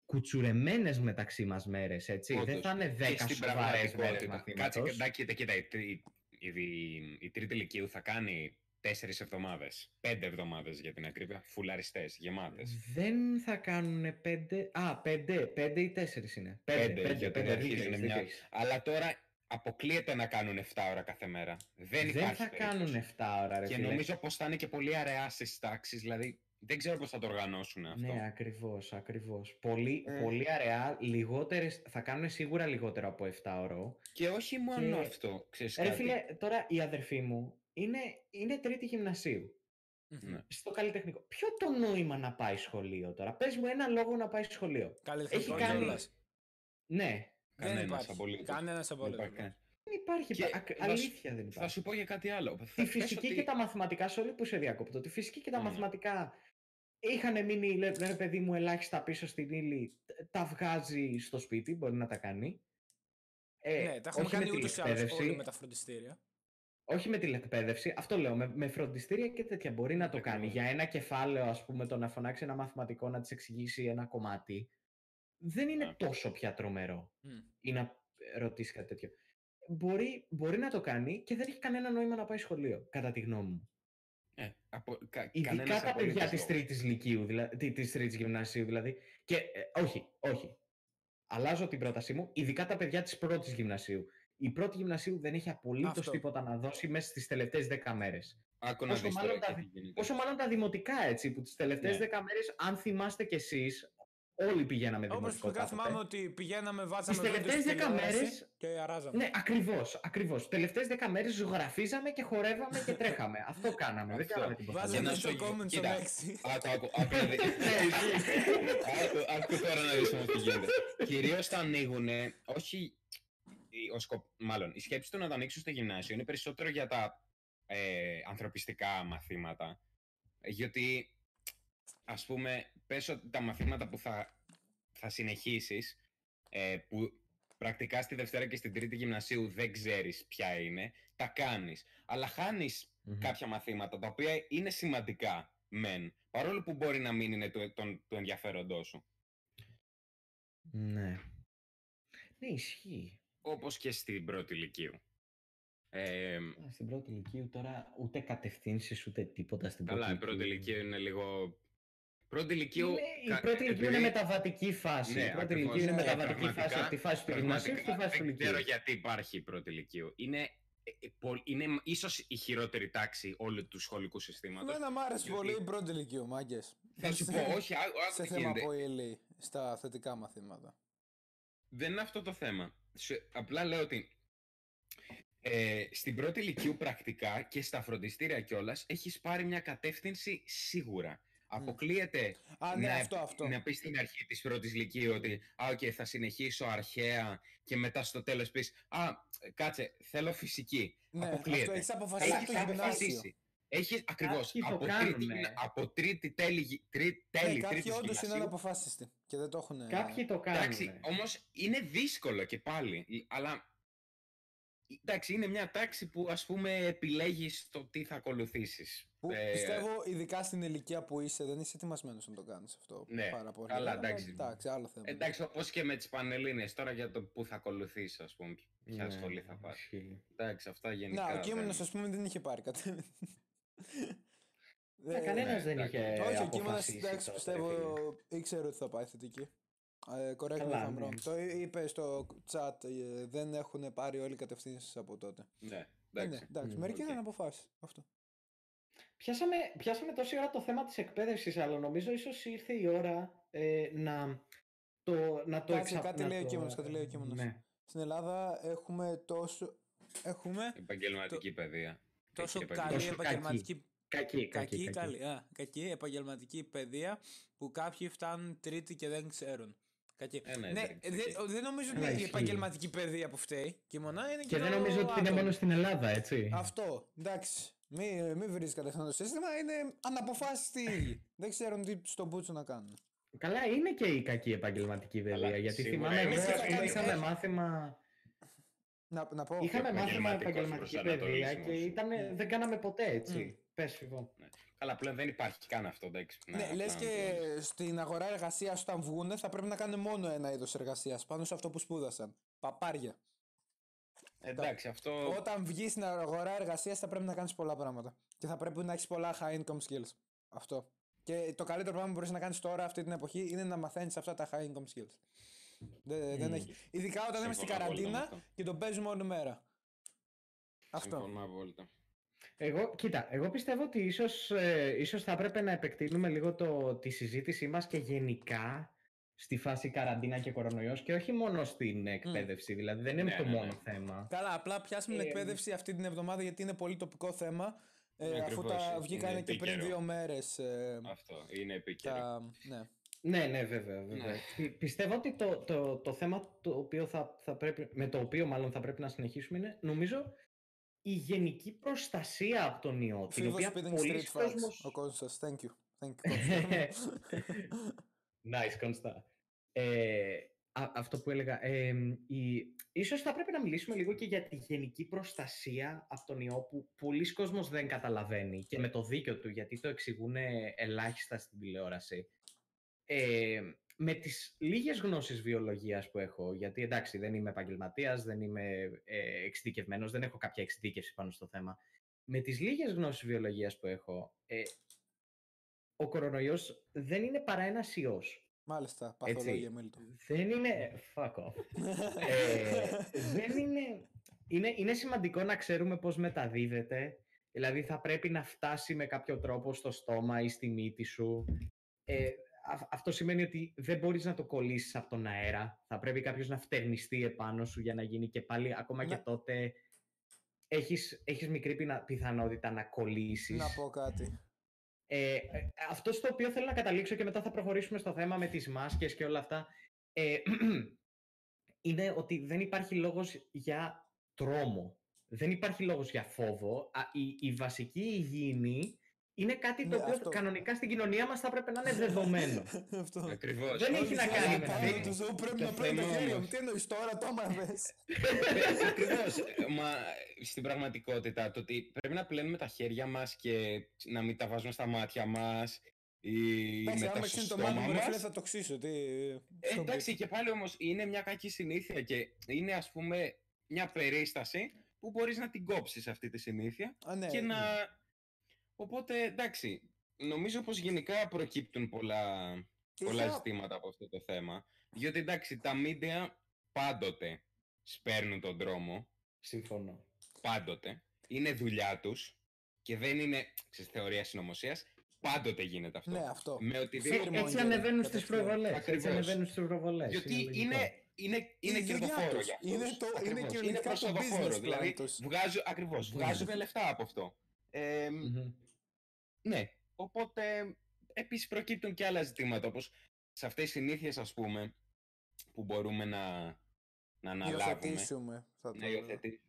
κουτσουρεμένες μεταξύ μας μέρες, έτσι. Δεν Όντως. θα είναι 10 Και στην σοβαρές μέρες πραγματικότητα. Κάτσε, μαθήματος. κοίτα, κοίτα, κοίτα, η, τρί- η, η, η τρίτη ηλικίου θα κάνει τέσσερις εβδομάδες, πέντε εβδομάδες για την ακρίβεια, φουλαριστές, γεμάτες. Δεν θα κάνουν πέντε. Α, πέντε. Πέντε ή τέσσερις είναι. Πέντε, Πέντε, πέντε, γιατί πέντε, αρχίζουν δίκιο έχεις, μια- δίκιο έχεις. Αλλά τώρα αποκλείεται να κάνουν 7 ώρα κάθε μέρα. Δεν, Δεν υπάρχει θα περίπτωση. κάνουν 7 ώρα, ρε Και φίλε. νομίζω πως θα είναι και πολύ αραιά στις τάξεις, δηλαδή δεν ξέρω πώς θα το οργανώσουν αυτό. Ναι, ακριβώς, ακριβώς. Πολύ, Ε. πολύ αραιά, λιγότερες, θα κάνουν σίγουρα λιγότερο από 7 ώρο. Και όχι μόνο Και- αυτό, ξέρεις Ρε κάτι. φίλε, τώρα η αδερφή μου είναι, είναι τρίτη γυμνασίου. Ναι. Στο καλλιτεχνικό. Ποιο το νόημα να πάει σχολείο τώρα; Πες μου ένα λόγο να πάει σχολείο. Καλλιτεχνικό Έχει κάνει- κιόλας. Ναι, Δεν Κανένας υπάρχει. απολύτως. Κανένας Δεν απολύτως. υπάρχει κανένας. δεν υπάρχει. Και πα- ακ- θα σου- αλήθεια δεν Θα υπάρχει. σου πω για κάτι άλλο. Τη Θα πες φυσική ότι- και τα μαθηματικά, sorry που σε διακόπτω, τη φυσική και τα Ναι. μαθηματικά είχαν μείνει, λέ- ρε παιδί μου, ελάχιστα πίσω στην ύλη, τ- τα βγάζει στο σπίτι, μπορεί να τα κάνει. Ε, Ναι, τα έχουμε όχι με κάνει ούτως ή άλλως τηλεκπαίδευση, όλοι με τα φροντιστήρια. Όχι με τηλεκπαίδευση, αυτό λέω, με, με φροντιστήρια και τέτοια μπορεί να το κάνει. Ακριβώς. Για ένα κεφάλαιο, ας πούμε, το να φωνάξει ένα μαθηματικό να της εξηγήσει ένα κομμάτι, δεν είναι Ναι. τόσο πια τρομερό Μμ. ή να ρωτήσει κάτι τέτοιο. Μπορεί, μπορεί να το κάνει και δεν έχει κανένα νόημα να πάει σχολείο, κατά τη γνώμη μου. Ε, από, κα, Ειδικά κανένας τα παιδιά απολύτως της λόγος. τρίτης λυκείου, δηλαδή, της τρίτης γυμνασίου δηλαδή. Και ε, όχι, όχι. Αλλάζω την πρότασή μου, ειδικά τα παιδιά της πρώτης γυμνασίου. Η πρώτη γυμνασίου δεν έχει απολύτως Αυτό. τίποτα να δώσει μέσα στις τελευταίες 10 μέρες. Άκου να Όσο δεις μάλλον τώρα τα και δι- τι γίνεται. Όσο μάλλον τα δημοτικά έτσι, που τις τελευταίες Ναι. 10 μέρες, αν θυμάστε κι εσείς, όλοι πηγαίναμε Όπως δημοτικό προσωπικά κάποτε. θυμάμαι ότι πηγαίναμε, Τις βάζαμε βίντεο τελευταίες στη 10 τηλεόραση μέρες και αράζαμε. Ναι, ακριβώς, ακριβώς. Τις τελευταίες 10 μέρες ζωγραφίζαμε και χορεύαμε και τρέχαμε. Αυτό κάναμε, δεν Αυτό. κάναμε τίποτα. Βάζαμε να άλλο. στο σου- comment στο κοίτα. Lexi. Άκου, άκου, άκου, να δεις. άκου, άκου τώρα να δεις όμως τι γίνεται. Κυρίως θα ανοίγουν, όχι, η- ο σκοπ... μάλλον, η σκέψη του να το ανοίξουν στο γυμνάσιο είναι περισσότερο για τα ε, ανθρωπιστικά μαθήματα. Γιατί, ας πούμε, πες ότι τα μαθήματα που θα, θα συνεχίσεις, ε, που πρακτικά στη Δευτέρα και στην Τρίτη Γυμνασίου δεν ξέρεις ποια είναι, τα κάνεις. Αλλά χάνεις Μμμ. κάποια μαθήματα τα οποία είναι σημαντικά μεν, παρόλο που μπορεί να μην είναι του, τον, του ενδιαφέροντό σου. Ναι. Ναι, ισχύει. Όπως και στην πρώτη ηλικίου. Ε, Α, Στην πρώτη ηλικίου τώρα ούτε κατευθύνσεις ούτε τίποτα στην πρώτη καλά, η πρώτη ηλικίου είναι λίγο... Πρώτη ηλικίου... Είναι, κα- η πρώτη ηλικίου είναι επειδή- μεταβατική φάση. Ναι, η πρώτη ακριβώς. ηλικίου είναι Ναι, μεταβατική φάση πραγματικά- από τη φάση του γυμνασίου στη πραγματικά φάση του Δεν ξέρω λυκείου. γιατί υπάρχει η πρώτη ηλικίου. Είναι, ε, ε, πο- είναι ίσως η χειρότερη τάξη όλου του σχολικού συστήματος. Εμένα μ' άρεσε Γιατί- πολύ η πρώτη ηλικίου, μάγκες. Θα σου πω, όχι, άκου άκου Σε τι θέμα γίνεται. από ύλη στα θετικά μαθήματα. Δεν είναι αυτό το θέμα. Σου- απλά λέω ότι ε, στην πρώτη λυκείου πρακτικά και στα φροντιστήρια κιόλας έχεις πάρει μια κατεύθυνση σίγουρα. Αποκλείεται Α, ναι, να, αυτό, αυτό. να πεις στην αρχή της πρώτης λυκείου ότι Α, οκ, θα συνεχίσω αρχαία και μετά στο τέλος πεις Α, κάτσε, θέλω φυσική. Ναι, Αποκλείεται. αυτό έχεις αποφασίσει Έχεις από το γυμνάσιο. αποφασίσει. Έχει ακριβώς. Κάποιοι το Από, κάνουνε. τρίτη, γυμνα- από τρίτη τέλη, γυ- τρί, Ναι, τέλη κάποιοι τρίτης όντως είναι γυμνασίου. αναποφάσιστοι και δεν το έχουν. Κάποιοι το Εντάξει, κάνουν. όμως είναι δύσκολο και πάλι. Αλλά. Εντάξει, είναι μια τάξη που ας πούμε επιλέγεις το τι θα ακολουθήσεις. Που Ε, πιστεύω, ειδικά στην ηλικία που είσαι, δεν είσαι ετοιμασμένος να το κάνεις αυτό. Ναι, πάρα πολύ. καλά, Αλλά, εντάξει. εντάξει, άλλο θέμα. Εντάξει, όπως και με τις Πανελλήνες, τώρα για το που θα ακολουθήσεις, ας πούμε, ποια Ναι, σχολή θα πάρεις. ισχύει. Εντάξει, αυτά γενικά. Να, ο κείμενος, δεν- ας πούμε, δεν είχε πάρει κάτι. Ναι, κανένας δεν εντάξει. είχε Όχι, ο κείμενο αποφασίσει εντάξει, τότε, πιστεύω φίλε. ήξερε ότι θα πάει θετική. Ε, correct me Καλά, if I'm ναι. wrong. Το είπε στο chat, ε, δεν έχουν πάρει όλοι κατευθύνσεις από τότε. Ναι, Ε, εντάξει. ναι, εντάξει, Μμ, μερικοί οκ. δεν αποφάσισαν. Αυτό. Πιάσαμε, πιάσαμε τόση ώρα το θέμα της εκπαίδευσης, αλλά νομίζω ίσως ήρθε η ώρα ε, να το, να το Κάτσε, εξα- κάτι να λέει ο το- κείμενος, κάτι λέει ο κείμενος. Ναι. Στην Ελλάδα έχουμε τόσο. Έχουμε Επαγγελματική παιδεία. Τόσο Έχει καλή Τόσο επαγγελματική Κακή, κακή, κακή, καλή, α, κακή επαγγελματική παιδεία που κάποιοι φτάνουν τρίτη και δεν ξέρουν. Κακή. Ε, ναι, ναι, εντάξει, δε- οκ. δεν νομίζω ότι Καλά, είναι η ισχύει. επαγγελματική παιδεία που φταίει. Και η μονά είναι Και δεν το νομίζω ότι είναι άτομος. μόνο στην Ελλάδα, έτσι. Αυτό. Εντάξει. Μην μη βρει κατευθείαν το σύστημα. Είναι αναποφάσιστοι οι ίδιοι. δεν ξέρουν τι στον Μπούτσο να κάνουν. Καλά, είναι και η κακή επαγγελματική παιδεία. Καλά, γιατί σίγουρα θυμάμαι είναι. εγώ, Εμείς ας τι πούμε, θα είχαμε κάνεις, μάθημα. Να, να πω. Είχαμε μάθημα επαγγελματικός επαγγελματική παιδεία και προσανατολισμός. ήταν, δεν κάναμε ποτέ έτσι. Πες φιβό. Καλά, πλέον δεν υπάρχει καν αυτό, εντάξει. Ναι, να- λες να- και στην αγορά εργασίας όταν βγουν θα πρέπει να κάνουν μόνο ένα είδος εργασίας πάνω σε αυτό που σπούδασαν. Παπάρια. Εντάξει, αυτό. Όταν βγεις στην αγορά εργασίας θα πρέπει να κάνεις πολλά πράγματα. Και θα πρέπει να έχεις πολλά high income skills. Αυτό. Και το καλύτερο πράγμα που μπορείς να κάνεις τώρα, αυτή την εποχή, είναι να μαθαίνεις αυτά τα high income skills. Δεν, δεν Μμμ. έχει. Ειδικά όταν είμαστε στην Συμφωνώ απόλυτα με καραντίνα αυτό. και το παίζουμε όλη μέρα. Αυτό. Συμφωνώ απόλυτα. Εγώ, κοίτα, εγώ πιστεύω ότι ίσως, ε, ίσως θα έπρεπε να επεκτείνουμε λίγο το, τη συζήτησή μας και γενικά στη φάση καραντίνα και κορονοϊός και όχι μόνο στην εκπαίδευση, δηλαδή δεν είναι Ναι, το ναι, ναι. μόνο θέμα. Καλά, απλά πιάσουμε την Ε, εκπαίδευση αυτή την εβδομάδα γιατί είναι πολύ τοπικό θέμα. Ε, Ναι, αφού ακριβώς, τα είναι βγήκανε και πριν επίκαιρο. δύο μέρες. Ε, Αυτό είναι επίκαιρο. τα, ναι. Ναι, ναι, βέβαια. βέβαια. Ναι. Πι- Πιστεύω ότι το, το, το θέμα το οποίο θα, θα πρέπει, με το οποίο μάλλον θα πρέπει να συνεχίσουμε είναι, νομίζω, η γενική προστασία από τον ιό, την Φίβος οποία spitting πολλοί street facts. κόσμος... Ο Κώστας, thank you. Thank you, Κώστα. Nice, Κωνστά. Ε, α- αυτό που έλεγα. Ε, η, ίσως θα πρέπει να μιλήσουμε λίγο και για τη γενική προστασία από τον ιό που πολλοί κόσμος δεν καταλαβαίνει και με το δίκιο του γιατί το εξηγούν ελάχιστα στην τηλεόραση. Ε, με τις λίγες γνώσεις βιολογίας που έχω, γιατί εντάξει δεν είμαι επαγγελματίας, δεν είμαι ε, εξειδικευμένος, δεν έχω κάποια εξειδίκευση πάνω στο θέμα. Με τις λίγες γνώσεις βιολογίας που έχω, ε, ο κορονοϊός δεν είναι παρά ένας ιός. Μάλιστα, Έτσι. παθολόγια Μίλτο. Δεν είναι. Fuck off. ε, δεν είναι. Είναι, είναι σημαντικό να ξέρουμε πώς μεταδίδεται. Δηλαδή θα πρέπει να φτάσει με κάποιο τρόπο στο στόμα ή στη μύτη σου. Ε, α- αυτό σημαίνει ότι δεν μπορείς να το κολλήσεις από τον αέρα. Θα πρέπει κάποιος να φτερνιστεί επάνω σου για να γίνει και πάλι ακόμα και Ναι. τότε έχεις, έχεις μικρή πινα- πιθανότητα να κολλήσεις. Να πω κάτι. Ε, ε, αυτό στο οποίο θέλω να καταλήξω και μετά θα προχωρήσουμε στο θέμα με τις μάσκες και όλα αυτά ε, είναι ότι δεν υπάρχει λόγος για τρόμο. Δεν υπάρχει λόγος για φόβο. Α, η, η βασική υγιεινή είναι κάτι το Ναι, οποίο αυτό. κανονικά στην κοινωνία μας θα πρέπει να είναι δεδομένο. Αυτό. Ακριβώς. Δεν έχει να κάνει με Κάνει αυτό. το ζώο, πρέπει Το να πρέπει τα θέμα χέρια μου. όμως. Τι εννοείς τώρα, το έμαθες. Ακριβώς. Μα στην πραγματικότητα το ότι πρέπει να πλένουμε τα χέρια μας και να μην τα βάζουμε στα μάτια μας ή Εντάξει, μετά άμα στο ξύνει το στόμα μάτι μου, ρε φίλε, μας. θα το ξύσω. Τι... Ε, στον εντάξει, και πάλι όμως είναι μια κακή συνήθεια και είναι ας πούμε μια περίσταση που μπορείς να την κόψεις αυτή τη συνήθεια Α, ναι. και να... Οπότε εντάξει, νομίζω πως γενικά προκύπτουν πολλά, πολλά Είχα- ζητήματα από αυτό το θέμα. Διότι εντάξει, τα media πάντοτε σπέρνουν τον δρόμο, Συμφωνώ. πάντοτε. Είναι δουλειά τους και δεν είναι, ξέρεις, θεωρία συνωμοσίας, πάντοτε γίνεται αυτό. Ναι, αυτό. Με Ε, οτιδήποτε Φίρμο έτσι και ανεβαίνουν στις κατευθείαν. προβολές. Έτσι Ακριβώς. ανεβαίνουν στις προβολές. Διότι λογικό. είναι, είναι, είναι Η δουλειά κερδοφόρο τους. για αυτούς. Είναι το- είναι Ακριβώς. κυριολεκτικά το προσοδοφόρο, business plan Δηλαδή, τους. βγάζω, ακριβώς, Ναι. βγάζουν λεφτά από αυτό. Ε, Μμμ. Ναι, οπότε επίσης προκύπτουν και άλλα ζητήματα, όπως σε αυτές τις συνήθειες, ας πούμε, που μπορούμε να, να αναλάβουμε. Υιοθετήσουμε. Θα το Να υιοθετήσουμε.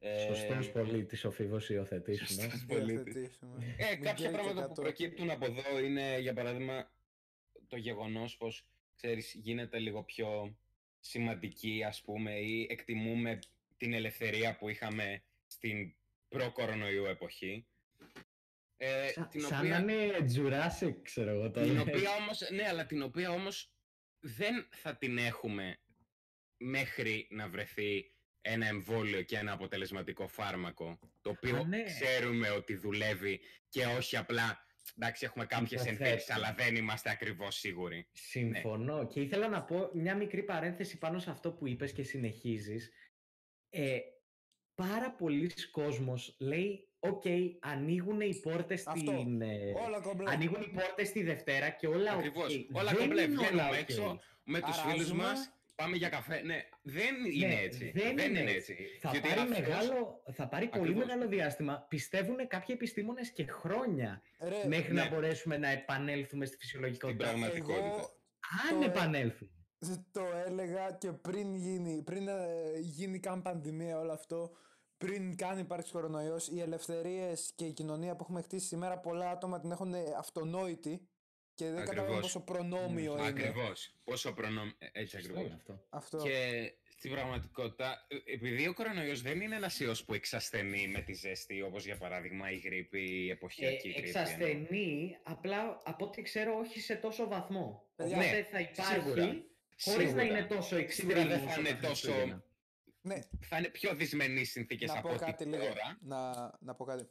Ε, Σωστός πολίτης ο Φίβος υιοθετήσουμε. σωστός πολίτης. Υιοθετήσουμε. Ε, Μην κάποια καίει και πράγματα που κατώ. προκύπτουν από εδώ είναι, για παράδειγμα, το γεγονός πως, ξέρεις, γίνεται λίγο πιο σημαντική, ας πούμε, ή εκτιμούμε την ελευθερία που είχαμε στην προ-κορονοϊού εποχή. Ε, Σα- την σαν οποία, να είναι Jurassic, ξέρω εγώ τώρα. την οποία όμως, ναι, αλλά την οποία όμως δεν θα την έχουμε μέχρι να βρεθεί ένα εμβόλιο και ένα αποτελεσματικό φάρμακο, το οποίο Α, ναι. ξέρουμε ότι δουλεύει και όχι απλά, εντάξει, έχουμε κάποιες Υποθέτω. ενδείξεις, αλλά δεν είμαστε ακριβώς σίγουροι. Συμφωνώ. Και ήθελα να πω μια μικρή παρένθεση πάνω σε αυτό που είπες και συνεχίζεις. Ε, πάρα πολλοί κόσμος λέει, οκ, ανοίγουν οι πόρτες Αυτό. στην... ε, Όλα κομπλέ. ανοίγουν οι πόρτες τη Δευτέρα και όλα Ακριβώς. οκ. Όλα Δεν κομπλέ, είναι βγαίνουμε όλα οκ. έξω, με τους Αράζουμε. φίλους μας, πάμε για καφέ. Ναι, δεν είναι Ναι, έτσι. Δεν, είναι έτσι. Θα Διότι πάρει, αυτός- μεγάλο, θα πάρει πολύ Ακριβώς. μεγάλο διάστημα. Πιστεύουν κάποιοι επιστήμονες και χρόνια Ρε, μέχρι ναι. να μπορέσουμε να επανέλθουμε στη Στην φυσιολογικότητα. πραγματικότητα. εγώ Αν το- επανέλθουν. το έλεγα και πριν γίνει, πριν ε, γίνει καν πανδημία όλο αυτό, πριν καν υπάρξει κορονοϊός, οι ελευθερίες και η κοινωνία που έχουμε χτίσει σήμερα, πολλά άτομα την έχουν αυτονόητη και δεν καταλαβαίνω πόσο προνόμιο είναι. Ακριβώς. Πόσο προνόμιο. Έτσι ακριβώς. αυτό. Αυτό. Και στην πραγματικότητα, ε, επειδή ο κορονοϊός δεν είναι ένας ιός που εξασθενεί με τη ζέστη, όπως για παράδειγμα η γρήπη, η εποχιακή Ε, γρήπη. εξασθενεί, απλά από ό,τι ξέρω όχι σε τόσο βαθμό. Παιδιά, Οπότε ναι, θα υπάρχει σίγουρα. χωρίς να Σίγουρα. είναι τόσο extreme Σίγουρα δεν θα όσο είναι τα τόσο- Χριστούγεννα. Ναι, Θα είναι πιο δυσμενείς συνθήκες να από πω ό,τι κάτι λίγο. τώρα. Να, να πω κάτι.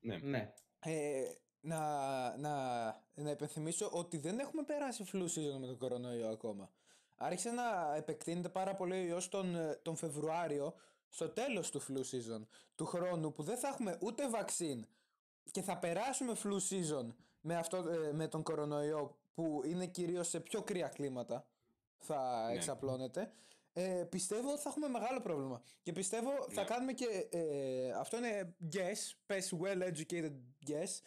Ναι. Ναι. Ε, να, να, να υπενθυμίσω ότι δεν έχουμε περάσει flu season με τον κορονοϊό ακόμα. Άρχισε να επεκτείνεται πάρα πολύ ο ιός τον, ε, τον Φεβρουάριο στο τέλος του flu season του χρόνου που δεν θα έχουμε ούτε vaccine και θα περάσουμε flu season με, αυτό, ε, με τον κορονοϊό που είναι κυρίως σε πιο κρύα κλίματα θα Ναι. εξαπλώνεται ε, πιστεύω ότι θα έχουμε μεγάλο πρόβλημα και πιστεύω θα Ναι. κάνουμε και ε, αυτό είναι guess πες well educated guess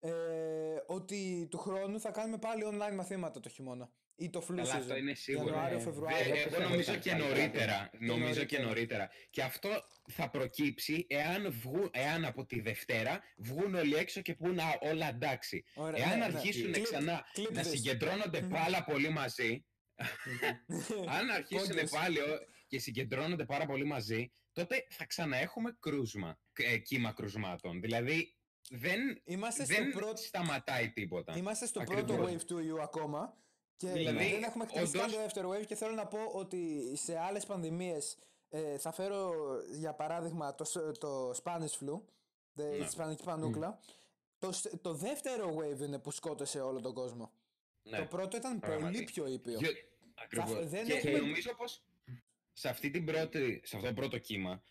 ε, ότι του χρόνου θα κάνουμε πάλι online μαθήματα το χειμώνα ή το flu Καλά, season αυτό είναι σίγουρο. Ιανουάριο, Ναι. Φεβρουάριο Ε, εγώ πιστεύω νομίζω ότι και θα υπάρχει νωρίτερα. Και Νομίζω και νωρίτερα. νωρίτερα. Και αυτό θα προκύψει εάν, βγουν, εάν από τη Δευτέρα βγουν όλοι έξω και πούν «Α, όλα εντάξει. Ωραία, Εάν ναι, ναι. αρχίσουν Clip- ξανά clip να this. συγκεντρώνονται πάρα πολύ μαζί, αν αρχίσουν Πόντες. πάλι ο- και συγκεντρώνονται πάρα πολύ μαζί, τότε θα ξαναέχουμε κρούσμα, ε, κύμα κρουσμάτων. Δηλαδή δεν, Είμαστε στο δεν πρώτο σταματάει τίποτα. Είμαστε στο Ακριβώς. πρώτο wave του ιού ακόμα και Δηλαδή, δεν έχουμε χτίσει καν όντως- το δεύτερο wave και θέλω να πω ότι σε άλλες πανδημίες ε, θα φέρω για παράδειγμα το, σ- το Spanish flu, the Ναι. Ισπανική πανούκλα. Το, σ- το δεύτερο wave είναι που σκότωσε όλο τον κόσμο. Ναι. Το πρώτο ήταν πολύ Πραγματικά. πιο ήπιο. Για- Ακριβώς. δεν και έχουμε- νομίζω πως σε, αυτή την πρώτη, σε αυτό το πρώτο κύμα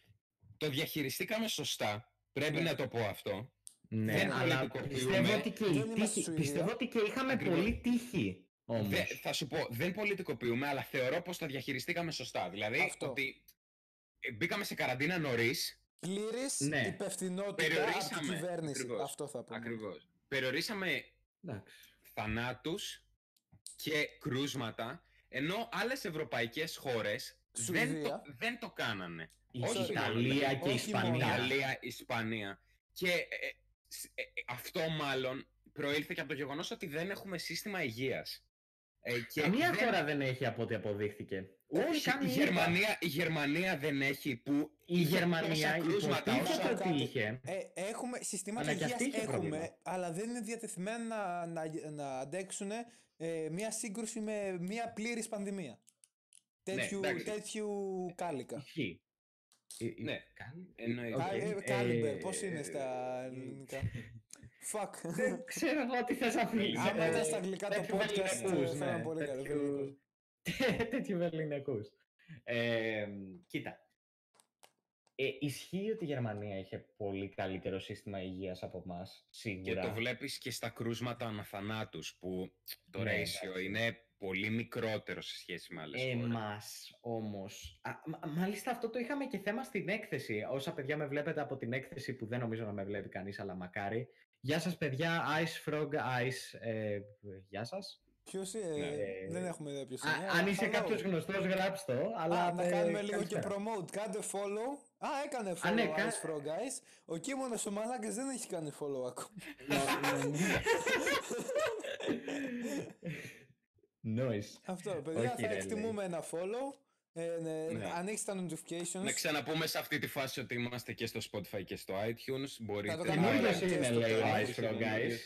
το διαχειριστήκαμε σωστά. Πρέπει Ναι. να το πω αυτό. Ναι, Δεν αλλά πολιτικοποιούμε. πιστεύω ότι και, η Δεν είμαστε τύχη, Σουηδία. πιστεύω ότι και είχαμε Ακριβώς. πολύ τύχη όμως. Δε- θα σου πω, δεν πολιτικοποιούμε, αλλά θεωρώ πως το διαχειριστήκαμε σωστά. Δηλαδή Αυτό. ότι ε, μπήκαμε σε καραντίνα νωρίς. Πλήρης Ναι. υπευθυνότητα από την Περιορίσαμε. κυβέρνηση. Ακριβώς. Αυτό θα πούμε. Ακριβώς. Περιορίσαμε Εντάξει. θανάτους και κρούσματα, ενώ άλλες ευρωπαϊκές χώρες δεν Σουηδία. το, δεν το κάνανε. Η Όχι Ιταλία μόνο. και η Όχι μόνο. Ισπανία. Ιταλία, Ισπανία. Και ε, σ- ε, ε, αυτό μάλλον προήλθε και από το γεγονός ότι δεν έχουμε σύστημα υγείας. Ε, και Καμία δεν- χώρα δεν έχει από ό,τι αποδείχθηκε. Όχι, Όχι, καν η η Γερμανία, η Γερμανία δεν έχει που Η είχε Γερμανία τόσα κρούσματα υποτίθεται όσο- όσο- ότι είχε. Ε, έχουμε συστήματα Αλλά και υγείας αυτή είχε έχουμε, πρόβλημα. αλλά δεν είναι διατεθειμένα να, να, να αντέξουν ε, μια σύγκρουση με μια πλήρης πανδημία. Τέτοιου, Ναι, εντάξει. τέτοιου κάλικα. Ισχύει. Ε, ε, Ναι. κάνει- Εννοείται. Κα- Οκ, ε, ε, caliber, πώς είναι στα ε, ελληνικά. Fuck. Δεν ξέρω εγώ τι θες να πεις. Άμα Ε, ήταν στα αγγλικά το τέτοιου podcast, βεληνεκούς, θα ήταν ναι, πολύ καλός, τέτοιου- βεληνεκούς. Τέτοιου βεληνεκούς. Ε, Κοίτα. Ε, ισχύει ότι η Γερμανία είχε πολύ καλύτερο σύστημα υγείας από εμάς, Και σίγουρα. το βλέπεις και στα κρούσματα ανά θανάτους που το Ναι, ratio εντάξει. είναι πολύ μικρότερο σε σχέση με άλλες χώρες. Εμάς όμως. Α, μα- μάλιστα αυτό το είχαμε και θέμα στην έκθεση. Όσα παιδιά με βλέπετε από την έκθεση που δεν νομίζω να με βλέπει κανείς, αλλά μακάρι. Γεια σας παιδιά, Ice Frog Ice. Ε, γεια σας. Ποιος, ε, Ναι. δεν έχουμε ιδέα ποιος Α, είναι. αν αλλά είσαι hello. κάποιος γνωστός γράψ' το. Αλλά, Α, να ε, κάνουμε λίγο και καλησπέρα. promote. Κάντε follow. Α, έκανε follow Α, ναι, κα- Ice Frog Guys. Ο Κίμωνος ο Μαλάκας δεν έχει κάνει follow ακόμα. Noise. Αυτό, παιδιά, Όχι, θα ρε, λέει. εκτιμούμε ένα follow. Ε, ναι, Ναι. Ανοίξτε τα notifications. Να ξαναπούμε σε αυτή τη φάση ότι είμαστε και στο Spotify και στο iTunes. Μπορείτε το να... κάνουμε Καινούργιος και είναι, στο λέει ο Twitch. Ice Frog Guys.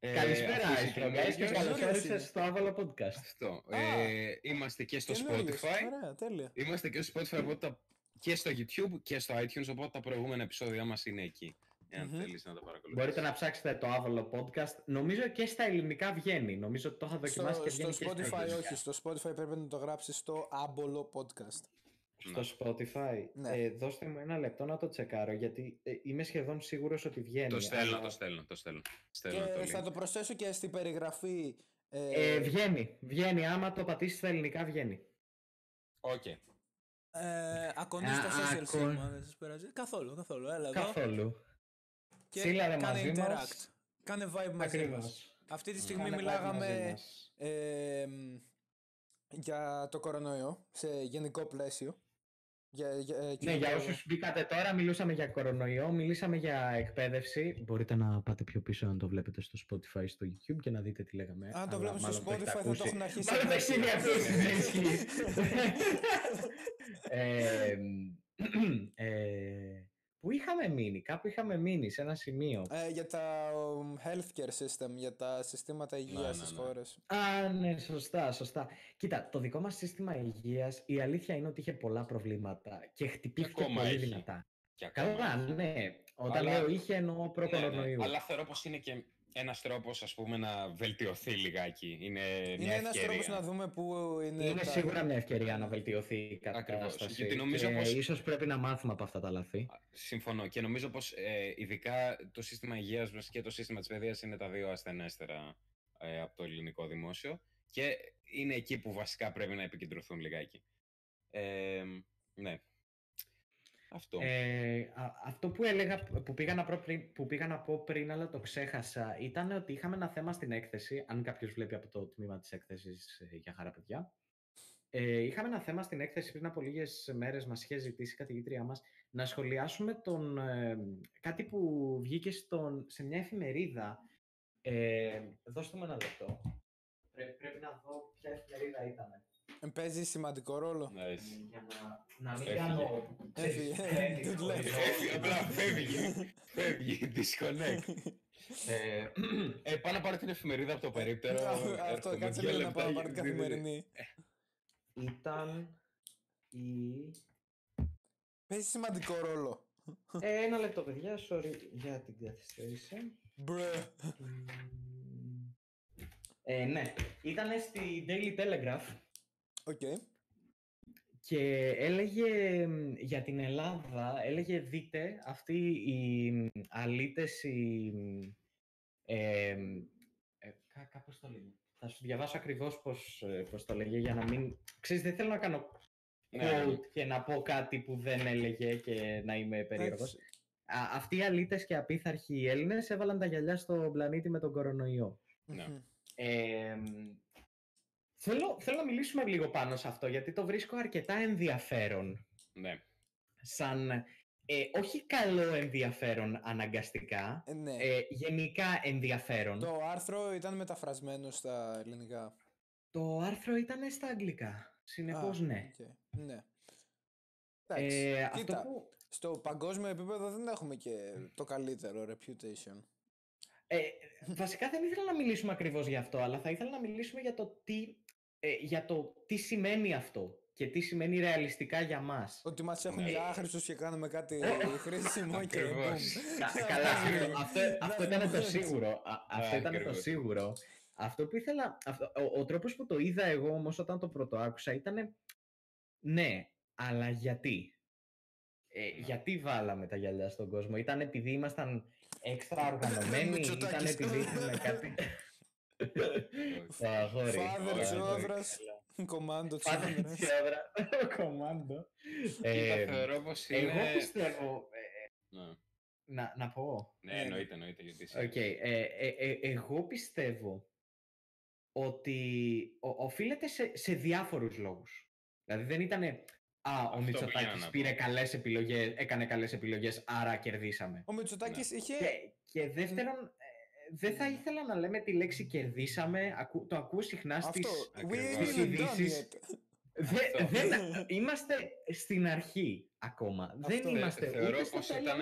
Ε, Καλησπέρα, αφού είσαι Ice Frog Guys, και καινούριος, καλώς Καινούριος είναι. όρισες στο Άβολο Podcast. Αυτό. Α. Ε, είμαστε και στο Καινούργιος. Spotify. Ωραία, τέλεια. Είμαστε και στο Spotify οπότε τα- και στο YouTube και στο iTunes, οπότε τα προηγούμενα επεισόδια μας είναι εκεί. Εάν Μμμ. θέλεις να τα παρακολουθήσεις. Μπορείτε να ψάξετε το Άβολο Podcast. Νομίζω και στα ελληνικά βγαίνει. Νομίζω ότι το είχα δοκιμάσει Στο, και στο βγαίνει και στα Spotify ελληνικά. όχι, στο Spotify πρέπει να το γράψεις στο άβολο podcast. Στο Spotify. Ναι. Ε, δώστε μου ένα λεπτό να το τσεκάρω, γιατί ε, είμαι σχεδόν σίγουρος ότι βγαίνει. Το στέλνω, αλλά- το στέλνω, το στέλνω. Στέλνω το Και link. θα το προσθέσω και στην περιγραφή. Ε, Ε, βγαίνει. Βγαίνει. Άμα το πατήσεις στα ελληνικά, βγαίνει. Οκ. Ε, ακονεί στα Α, social ακο- σήμερα, δεν σας πειράζει. Καθόλου, καθόλου. Έλα εδώ. Καθόλου. Και Σύλλα ρε κάνε μαζί interact. μας. Κάνε vibe μαζί μας. Ακριβώς. Αυτή τη στιγμή Κάνε vibe μαζί μιλάγαμε μας. ε, μ, για το κορονοϊό σε γενικό πλαίσιο. Για, για, ε, ναι, για όσους μπήκατε τώρα, μιλούσαμε για κορονοϊό, μιλήσαμε για εκπαίδευση. Μπορείτε να πάτε πιο πίσω αν το βλέπετε στο Spotify, στο YouTube και να δείτε τι λέγαμε. Αν το βλέπουμε στο Spotify θα το έχουν αρχίσει. Μάλλον δεν είναι αυτό ε, Πού είχαμε μείνει, κάπου είχαμε μείνει σε ένα σημείο. Ε, για τα healthcare system, για τα συστήματα υγείας ναι, στις ναι, ναι. χώρες. Α, ναι, σωστά, σωστά. Κοίτα, το δικό μας σύστημα υγείας, η αλήθεια είναι ότι είχε πολλά προβλήματα και χτυπήθηκε πολύ έχει. δυνατά. Καλά, ναι. Όταν Αλλά... λέω είχε εννοώ προ ναι, ναι. Αλλά θεωρώ πως είναι και ένας τρόπος, ας πούμε, να βελτιωθεί λιγάκι. Είναι, είναι ένας τρόπος να δούμε πού είναι. Είναι τα... σίγουρα μια ευκαιρία να βελτιωθεί η κατάσταση. Γιατί νομίζω πως... ίσως πρέπει να μάθουμε από αυτά τα λάθη. Συμφωνώ. Και νομίζω πως ε, ειδικά το σύστημα υγείας μας και το σύστημα της παιδείας είναι τα δύο ασθενέστερα ε, από το ελληνικό δημόσιο. Και είναι εκεί που βασικά πρέπει να επικεντρωθούν λιγάκι. Ε, ναι. Αυτό. Ε, αυτό που έλεγα, που πήγα, να πω πριν, που πήγα να πω πριν, αλλά το ξέχασα, ήταν ότι είχαμε ένα θέμα στην έκθεση, αν κάποιος βλέπει από το τμήμα της έκθεσης ε, για χαρά παιδιά. Ε, είχαμε ένα θέμα στην έκθεση πριν από λίγες μέρες, μας είχε ζητήσει η καθηγήτριά μας, να σχολιάσουμε τον, ε, κάτι που βγήκε στον, σε μια εφημερίδα. Ε, δώστε μου ένα λεπτό. πρέπει να δω ποια εφημερίδα ήταν. Παίζει σημαντικό ρόλο. Nice. Για να, να μην κάνω... Έφυγε. Απλά φεύγει. Φεύγει. Disconnect. ε, ε, πάω να πάρω την εφημερίδα από το περίπτερο. Αυτό, κάτσε λίγο να πάω να πάρω την καθημερινή. Ήταν η... Παίζει σημαντικό ρόλο. Ε, ένα λεπτό, παιδιά. Sorry για την καθυστέρηση. Μπρε. Ε, ναι. Ήταν στη Daily Telegraph Okay. Και έλεγε για την Ελλάδα, έλεγε δείτε αυτοί οι αλήτες, οι... Ε, ε, κάπως το λέγει. Θα σου διαβάσω ακριβώς πώς, ε, πώς το λέγε για να μην... Ξέρεις, δεν θέλω να κάνω ναι. quote και να πω κάτι που δεν έλεγε και να είμαι περίεργος. αυτοί οι αλήτες και απίθαρχοι Έλληνες έβαλαν τα γυαλιά στο πλανήτη με τον κορονοϊό. Ναι. Ε, Θέλω, θέλω να μιλήσουμε λίγο πάνω σε αυτό, γιατί το βρίσκω αρκετά ενδιαφέρον. Ναι. Σαν, ε, όχι καλό ενδιαφέρον αναγκαστικά, ε, ναι. ε, γενικά ενδιαφέρον. Το άρθρο ήταν μεταφρασμένο στα ελληνικά. Το άρθρο ήταν στα αγγλικά, συνεπώς ναι. Okay. Ναι. Ε, αυτό που... στο παγκόσμιο επίπεδο δεν έχουμε και το καλύτερο reputation. Ε, βασικά δεν ήθελα να μιλήσουμε ακριβώς για αυτό, αλλά θα ήθελα να μιλήσουμε για το τι ε, για το τι σημαίνει αυτό και τι σημαίνει ρεαλιστικά για μας. Ότι μας έχουν ε, για άχρηστος και κάνουμε κάτι χρήσιμο και Καλά, αυτό, αυτό ήταν το σίγουρο. Αυτό ήταν το σίγουρο. Αυτό που ήθελα, ο, ο τρόπος που το είδα εγώ όμως όταν το πρώτο άκουσα ήταν ναι, αλλά γιατί; Ε, γιατί βάλαμε τα γυαλιά στον κόσμο; Ήταν επειδή ήμασταν έξτρα οργανωμένοι, ήταν επειδή είχαμε κάτι... Φάδερ Τσιόδρας, κομμάντο Τσιόδρα, κομμάντο. Θεωρώ πως είναι... Εγώ πιστεύω... Ε, ναι. Να, να πω. Ναι, εννοείται, εννοείται. Γιατί okay. ε, ε, ε, εγώ πιστεύω ότι οφείλεται σε, σε διάφορους λόγους. Δηλαδή δεν ήταν Α, ο Μητσοτάκης πήρε καλές επιλογές, έκανε καλές επιλογές, άρα κερδίσαμε. Ο Μητσοτάκης ναι. είχε... Και, και δεύτερον, δεν θα ήθελα να λέμε τη λέξη κερδίσαμε. Το ακούω συχνά στις, ειδήσει. Δεν, είμαστε στην αρχή ακόμα. Δεν είμαστε Θεωρώ πως ήταν,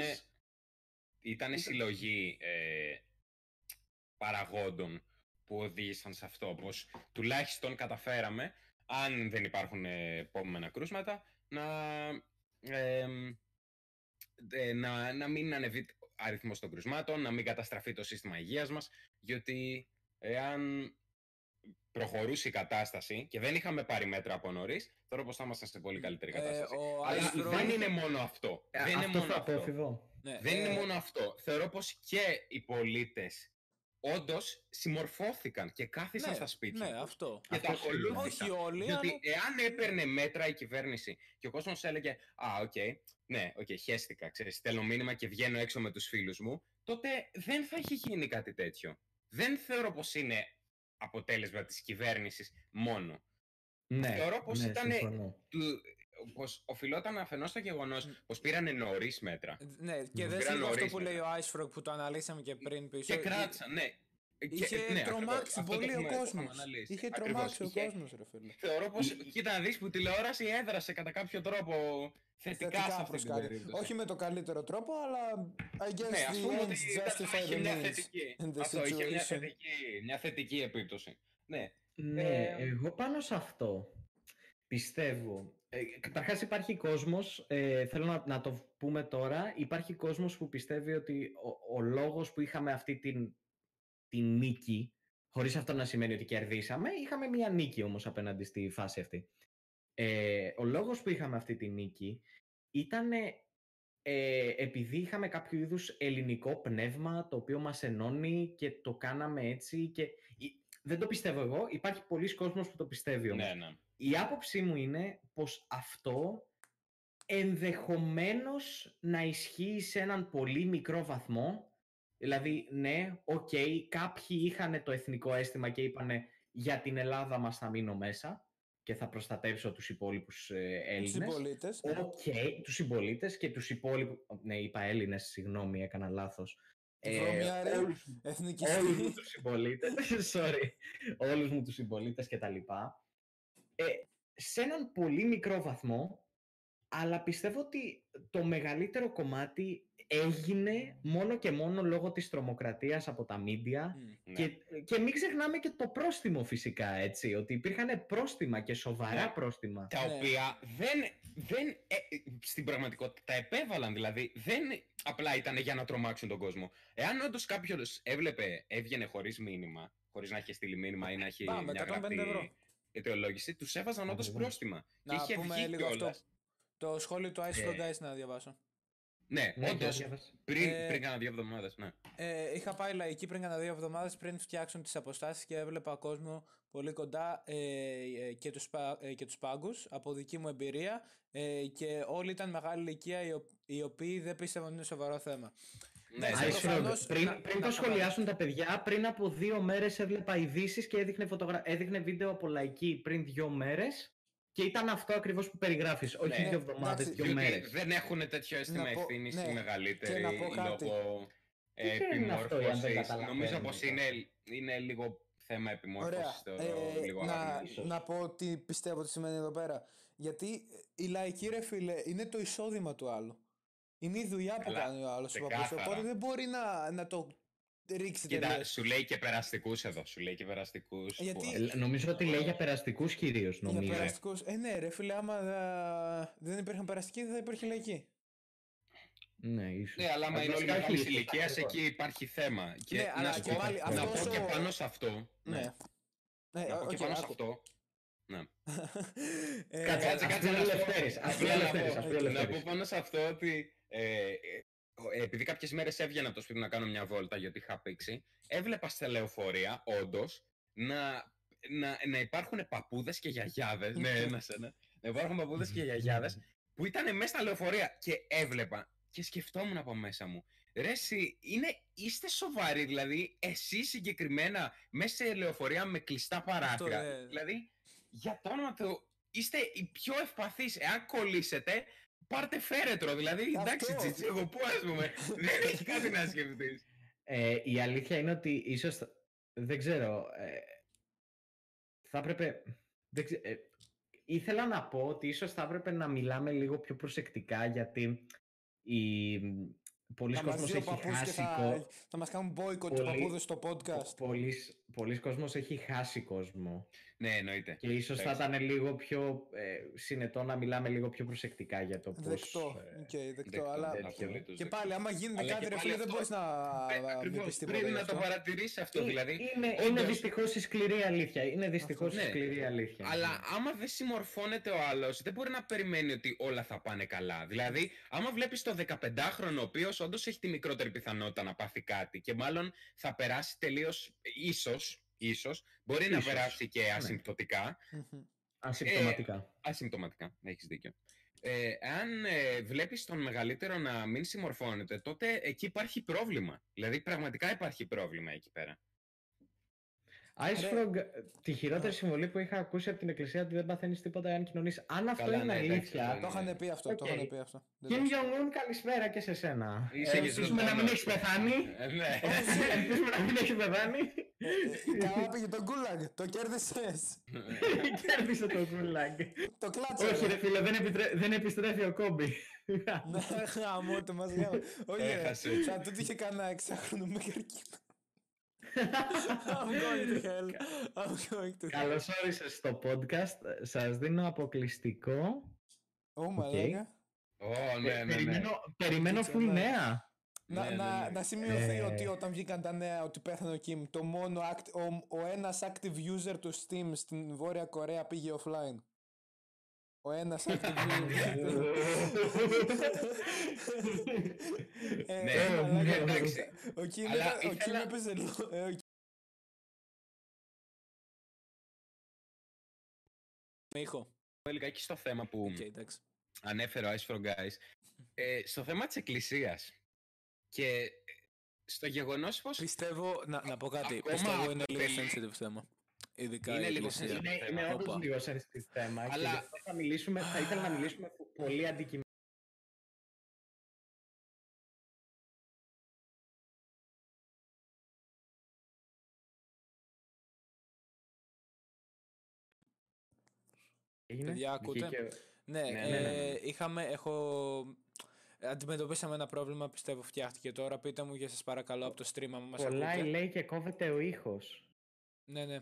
ήταν συλλογή ε, παραγόντων που οδήγησαν σε αυτό. Πως τουλάχιστον καταφέραμε, αν δεν υπάρχουν επόμενα κρούσματα, να, ε, να, να μην ανεβεί αριθμός των κρουσμάτων, να μην καταστραφεί το σύστημα υγείας μας, γιατί εάν προχωρούσε η κατάσταση και δεν είχαμε πάρει μέτρα από νωρίς, θεωρώ πως θα ήμασταν σε πολύ καλύτερη ε, κατάσταση. Αλλά δεν είναι μόνο αυτό. Ε, δεν είναι μόνο αυτό. Ναι, δεν είναι ε, μόνο αυτό. Θεωρώ πως και οι πολίτες όντως συμμορφώθηκαν και κάθισαν ναι, στα σπίτια. Ναι, αυτό. Και αυτό τα ακολούθησαν. Όχι όλοι. Διότι αλλά... εάν έπαιρνε μέτρα η κυβέρνηση και ο κόσμος έλεγε Α, OK, okay, ναι, OK, okay, χέστηκα, ξέρεις, στέλνω μήνυμα και βγαίνω έξω με τους φίλους μου, τότε δεν θα έχει γίνει κάτι τέτοιο. Δεν θεωρώ πως είναι αποτέλεσμα της κυβέρνησης μόνο. Ναι, Θεωρώ πως ναι, ήτανε- συμφωνώ. του, πως οφειλόταν αφενός στο γεγονός πως πήρανε νωρίς μέτρα Ναι, και Μ. δεν Πήραν λίγο αυτό νωρίς που μετά. λέει ο Icefrog που το αναλύσαμε και πριν πίσω. και Εί- κράτησαν, ναι. Είχε και, ναι, τρομάξει ακριβώς, αυτό το πολύ ο έχουμε- το κόσμος. έχουμε αναλύσει. Είχε Ακριβώς. τρομάξει ο Είχε- κόσμος, ρε φίλε. Θεωρώ πως, Εί- κοίτα να δεις που η τηλεόραση έδρασε κατά κάποιο τρόπο θετικά, σε αυτή προς την κάτι. περίπτωση. Όχι με το καλύτερο τρόπο, αλλά I guess ναι, ας the πούμε ότι ends ήταν- justify είχε the μια means θετική, in the αυτό, είχε μια situation. θετική, μια θετική επίπτωση. Ναι, Ναι, Ε, εγώ πάνω σε αυτό πιστεύω. Ε, καταρχάς υπάρχει κόσμος, ε, θέλω να, να το πούμε τώρα, υπάρχει κόσμος που πιστεύει ότι ο, ο λόγος που είχαμε αυτή την, την νίκη, χωρίς αυτό να σημαίνει ότι κερδίσαμε, είχαμε μια νίκη όμως απέναντι στη φάση αυτή. Ε, ο λόγος που είχαμε αυτή τη νίκη ήταν ε, επειδή είχαμε κάποιο είδους ελληνικό πνεύμα το οποίο μας ενώνει και το κάναμε έτσι και η- δεν το πιστεύω εγώ, υπάρχει πολλοί κόσμος που το πιστεύει όμως. ναι, ναι. Η άποψή μου είναι πως αυτό ενδεχομένως να ισχύει σε έναν πολύ μικρό βαθμό. Δηλαδή, ναι, οκ, κάποιοι είχαν το εθνικό αίσθημα και είπανε για την Ελλάδα μας θα μείνω μέσα και θα προστατεύσω τους υπόλοιπους ε, Τους Έλληνες. συμπολίτες. Οκ, τους συμπολίτες και τους υπόλοιπους... Ναι, είπα Έλληνες, συγγνώμη, έκανα λάθος. Βρωμιάρη, όλους, Εθνικιστή. όλους μου τους συμπολίτες, sorry, όλους μου τους συμπολίτες και τα λοιπά. Ε, σε έναν πολύ μικρό βαθμό, αλλά πιστεύω ότι το μεγαλύτερο κομμάτι έγινε μόνο και μόνο λόγω της τρομοκρατίας από τα μίντια Μμ. ναι. και, και μην ξεχνάμε και το πρόστιμο φυσικά, έτσι, ότι υπήρχαν πρόστιμα και σοβαρά Ναι. πρόστιμα. τα Ναι. οποία δεν, δεν ε, ε, στην πραγματικότητα τα επέβαλαν δηλαδή. Δεν απλά ήταν για να τρομάξουν τον κόσμο. Εάν όντως κάποιος έβλεπε, έβγαινε χωρίς μήνυμα, χωρίς να έχει στείλει μήνυμα ή να έχει Πάμε, μια 150 γραπτή ευρώ. Αιτιολόγηση, τους έβαζαν όντως Ακριβώς. πρόστιμα. Να και είχε πούμε βγει λίγο κιόλας. αυτό. Το σχόλιο του Icefrog Ε. Ice να διαβάσω. Ναι, Ναι, όντως. για διάβασε. Πριν, Ε, πριν κάνα δύο εβδομάδες. Ναι. Ε, είχα πάει λαϊκή πριν κάνα δύο εβδομάδες πριν φτιάξουν τις αποστάσεις και έβλεπα κόσμο πολύ κοντά ε, ε, και τους ε, και τους πάγκους από δική μου εμπειρία ε, και όλοι ήταν μεγάλη ηλικία οι, ο- οι οποίοι δεν πίστευαν ότι είναι σοβαρό θέμα. Ναι, Ice ναι. Ice Frog, προφανώς πριν, να- πριν να το σχολιάσουν τα παιδιά, πριν από δύο μέρες έβλεπα ειδήσεις και έδειχνε, φωτογρα... έδειχνε βίντεο από λαϊκή πριν δύο μέρες και ήταν αυτό ακριβώς που περιγράφεις, όχι Ναι, δύο εβδομάδες, εντάξει, δύο Διότι μέρες. δεν έχουν τέτοιο αίσθημα Να πω- ευθύνης ναι, οι μεγαλύτεροι και να πω κάτι. λόγω Τι είναι αυτό, αν δεν επιμόρφωσης. καταλαβαίνω Νομίζω πως τώρα. είναι, είναι λίγο θέμα Ωραία. επιμόρφωση. Ε, λίγο να, αγάπη. ίσως. να πω τι πιστεύω ότι σημαίνει εδώ πέρα. Γιατί η λαϊκή ρε φίλε είναι το εισόδημα του άλλου. Είναι η δουλειά που Καλά, κάνει ο άλλος ο παππούς, ξεκάθαρα. Οπότε δεν μπορεί να, να το ρίξει Κοίτα, τελείως. σου λέει και περαστικούς εδώ. Σου λέει και περαστικούς. Γιατί- Ε, νομίζω ότι λέει για περαστικούς κυρίως, Για νομίζω. περαστικούς. Ε, ναι, ρε φίλε, άμα ε, δεν υπήρχαν περαστικοί, δεν θα υπήρχε λαϊκή. Ναι, ίσως. Ναι, αλλά άμα Αλλά είναι όλοι βασικά μεγάλη όχι, ηλικίας, ακριβώς. εκεί υπάρχει θέμα. Και Ναι, αλλά να σου και πω, πάλι να αυτός πω και ο- πάνω σε αυτό. Ναι. Ναι. Ναι, Να πω και οκ, πάνω σε άκου. αυτό. Ε, Κάτσε, Κάτσε, ας κάτσε πει ο να σου πω. Ελευθέρης, ας πει ο Απλά να Ελευθέρης, πω- ας πει ο Να Ελευθέρης. πω πάνω σε αυτό ότι ε, ε, επειδή κάποιες μέρες έβγαινα από το σπίτι να κάνω μια βόλτα γιατί είχα πήξει, έβλεπα στα λεωφορεία, όντως, να, να, να υπάρχουν παππούδες και γιαγιάδες, ναι, ένας ένα, να υπάρχουν παππούδες και γιαγιάδες που ήταν μέσα στα λεωφορεία και έβλεπα και σκεφτόμουν από μέσα μου. Ρε εσύ, είναι, είστε σοβαροί, δηλαδή εσείς συγκεκριμένα μέσα σε λεωφορεία με κλειστά παράθυρα. ναι. Δηλαδή, για το όνομα του, είστε οι πιο ευπαθείς. Εάν κολλήσετε, πάρτε φέρετρο. Δηλαδή, Αυτό. εντάξει, τσιτσι, εγώ πού ας πούμε, δεν έχει κάτι να σκεφτείς. Ε, η αλήθεια είναι ότι ίσως, θα- δεν ξέρω, ε, θα έπρεπε, δεν ξε- ε, ήθελα να πω ότι ίσως θα έπρεπε να μιλάμε λίγο πιο προσεκτικά γιατί η, πολλοί Θα μας κόσμος δει ο έχει παππούς και χάσει θα, κο- θα μας κάνουν boycott του Πολύ- παππούδες στο podcast. πολλοί, πολλοί κόσμος έχει χάσει κόσμο Ναι, εννοείται. και ίσως θα Εντάξει. ήταν λίγο πιο ε, συνετό να μιλάμε λίγο πιο προσεκτικά για το πώς... Δεκτό. ε, Οκ, δεκτό. Δεκτό, αλλά τέτοιο. απολύτως και δεκτό. πάλι, άμα γίνεται Αλλά κάτι, και ρε πάλι φίλε, δεν αυτό- μπορείς να Ε, μην ακριβώς, πεις τίποτα πρέπει γι' να το αυτό. παρατηρήσεις αυτό, Ε, δηλαδή. είναι, είναι όντως- δυστυχώς η σκληρή αλήθεια. Είναι δυστυχώς η Ναι. σκληρή αλήθεια. Αλλά άμα δεν συμμορφώνεται ο άλλος, δεν μπορεί να περιμένει ότι όλα θα πάνε καλά. Δηλαδή, άμα βλέπεις το 15χρονο, ο οποίος όντως έχει τη μικρότερη πιθανότητα να πάθει κάτι και μάλλον θα περάσει τελείως ίσως, ίσως, μπορεί να Ίσως, περάσει και ασυμπτωτικά. Μμμ. Ασυμπτωματικά. Ασυμπτωματικά, έχεις δίκιο. Ε, αν ε, βλέπεις τον μεγαλύτερο να μην συμμορφώνεται, τότε εκεί υπάρχει πρόβλημα. Δηλαδή, πραγματικά υπάρχει πρόβλημα εκεί πέρα. Ice Ρε. Frog, τη χειρότερη συμβουλή που είχα ακούσει από την εκκλησία ότι δεν παθαίνεις τίποτα αν κοινωνείς. Αν αυτό Καλά, είναι ναι, εντάξει, αλήθεια. δεν Το είχαν πει αυτό, το Οκ. είχαν πει αυτό. Δεν Kim το ξέρω. Jong-un, καλησπέρα και σε σένα. Είσαι Ε, και Ελπίζουμε να μην ζωντανός. έχεις πεθάνει. Ε, ναι. Ελπίζουμε να μην έχεις πεθάνει. Ε, Καλά πήγε το γκούλαγκ, το κέρδισες. Κέρδισε το Gulag. Το κλάτσε. Όχι, ρε φίλε, δεν, επιτρέ- δεν επιστρέφει ο Κόμπι. Ναι, γάμο το μας γάμο. Όχι ρε, Έχασε. σαν τούτο είχε κανένα εξάχρονο με καρκίνο. I'm going to hell. I'm going to hell. Καλώς όρισες στο podcast. Σας δίνω αποκλειστικό. Ω, μαλάκα. Ω, ναι, ναι, ναι. Περιμένω, περιμένω Κοίτσα, full ναι. νέα. Να, Ναι, να, ναι, ναι. να σημειωθεί Ε. ότι όταν βγήκαν τα νέα ότι πέθανε ο Kim, το μόνο act, ο, ο ένας active user του Steam στην Βόρεια Κορέα πήγε offline. Ο ένας active user. Ε, Ναι, ε, μαλάκα, εντάξει. Ο Kim, Αλλά έπα- ο Kim ήθελα- έπαιζε λο- ε, ο Με ήχο. Λιγάκι στο θέμα που Οκ, εντάξει. ανέφερε ο Ice Frog Guys. Ε, στο θέμα της εκκλησίας. Και ε, στο γεγονός πως Πιστεύω, να, να πω κάτι, Ακόμα πιστεύω είναι λίγο απελεί- sensitive θέμα. Ειδικά Είναι η λίγο εκκλησία. sensitive. Είναι, θέμα. είναι όντως Όπα. λίγο sensitive θέμα. Αλλά- Και γι' αυτό θα, μιλήσουμε, θα ήθελα να μιλήσουμε πολύ αντικειμενικά. Έγινε, Παιδιά, ακούτε; βγήκε- Ναι, Ναι, ναι, ε, ναι, ναι. είχαμε, έχω... Αντιμετωπίσαμε ένα πρόβλημα, πιστεύω φτιάχτηκε τώρα. Πείτε μου για σας παρακαλώ από το stream, αν μας Κολλάει ακούτε. λέει και κόβεται ο ήχος. Ναι, ναι.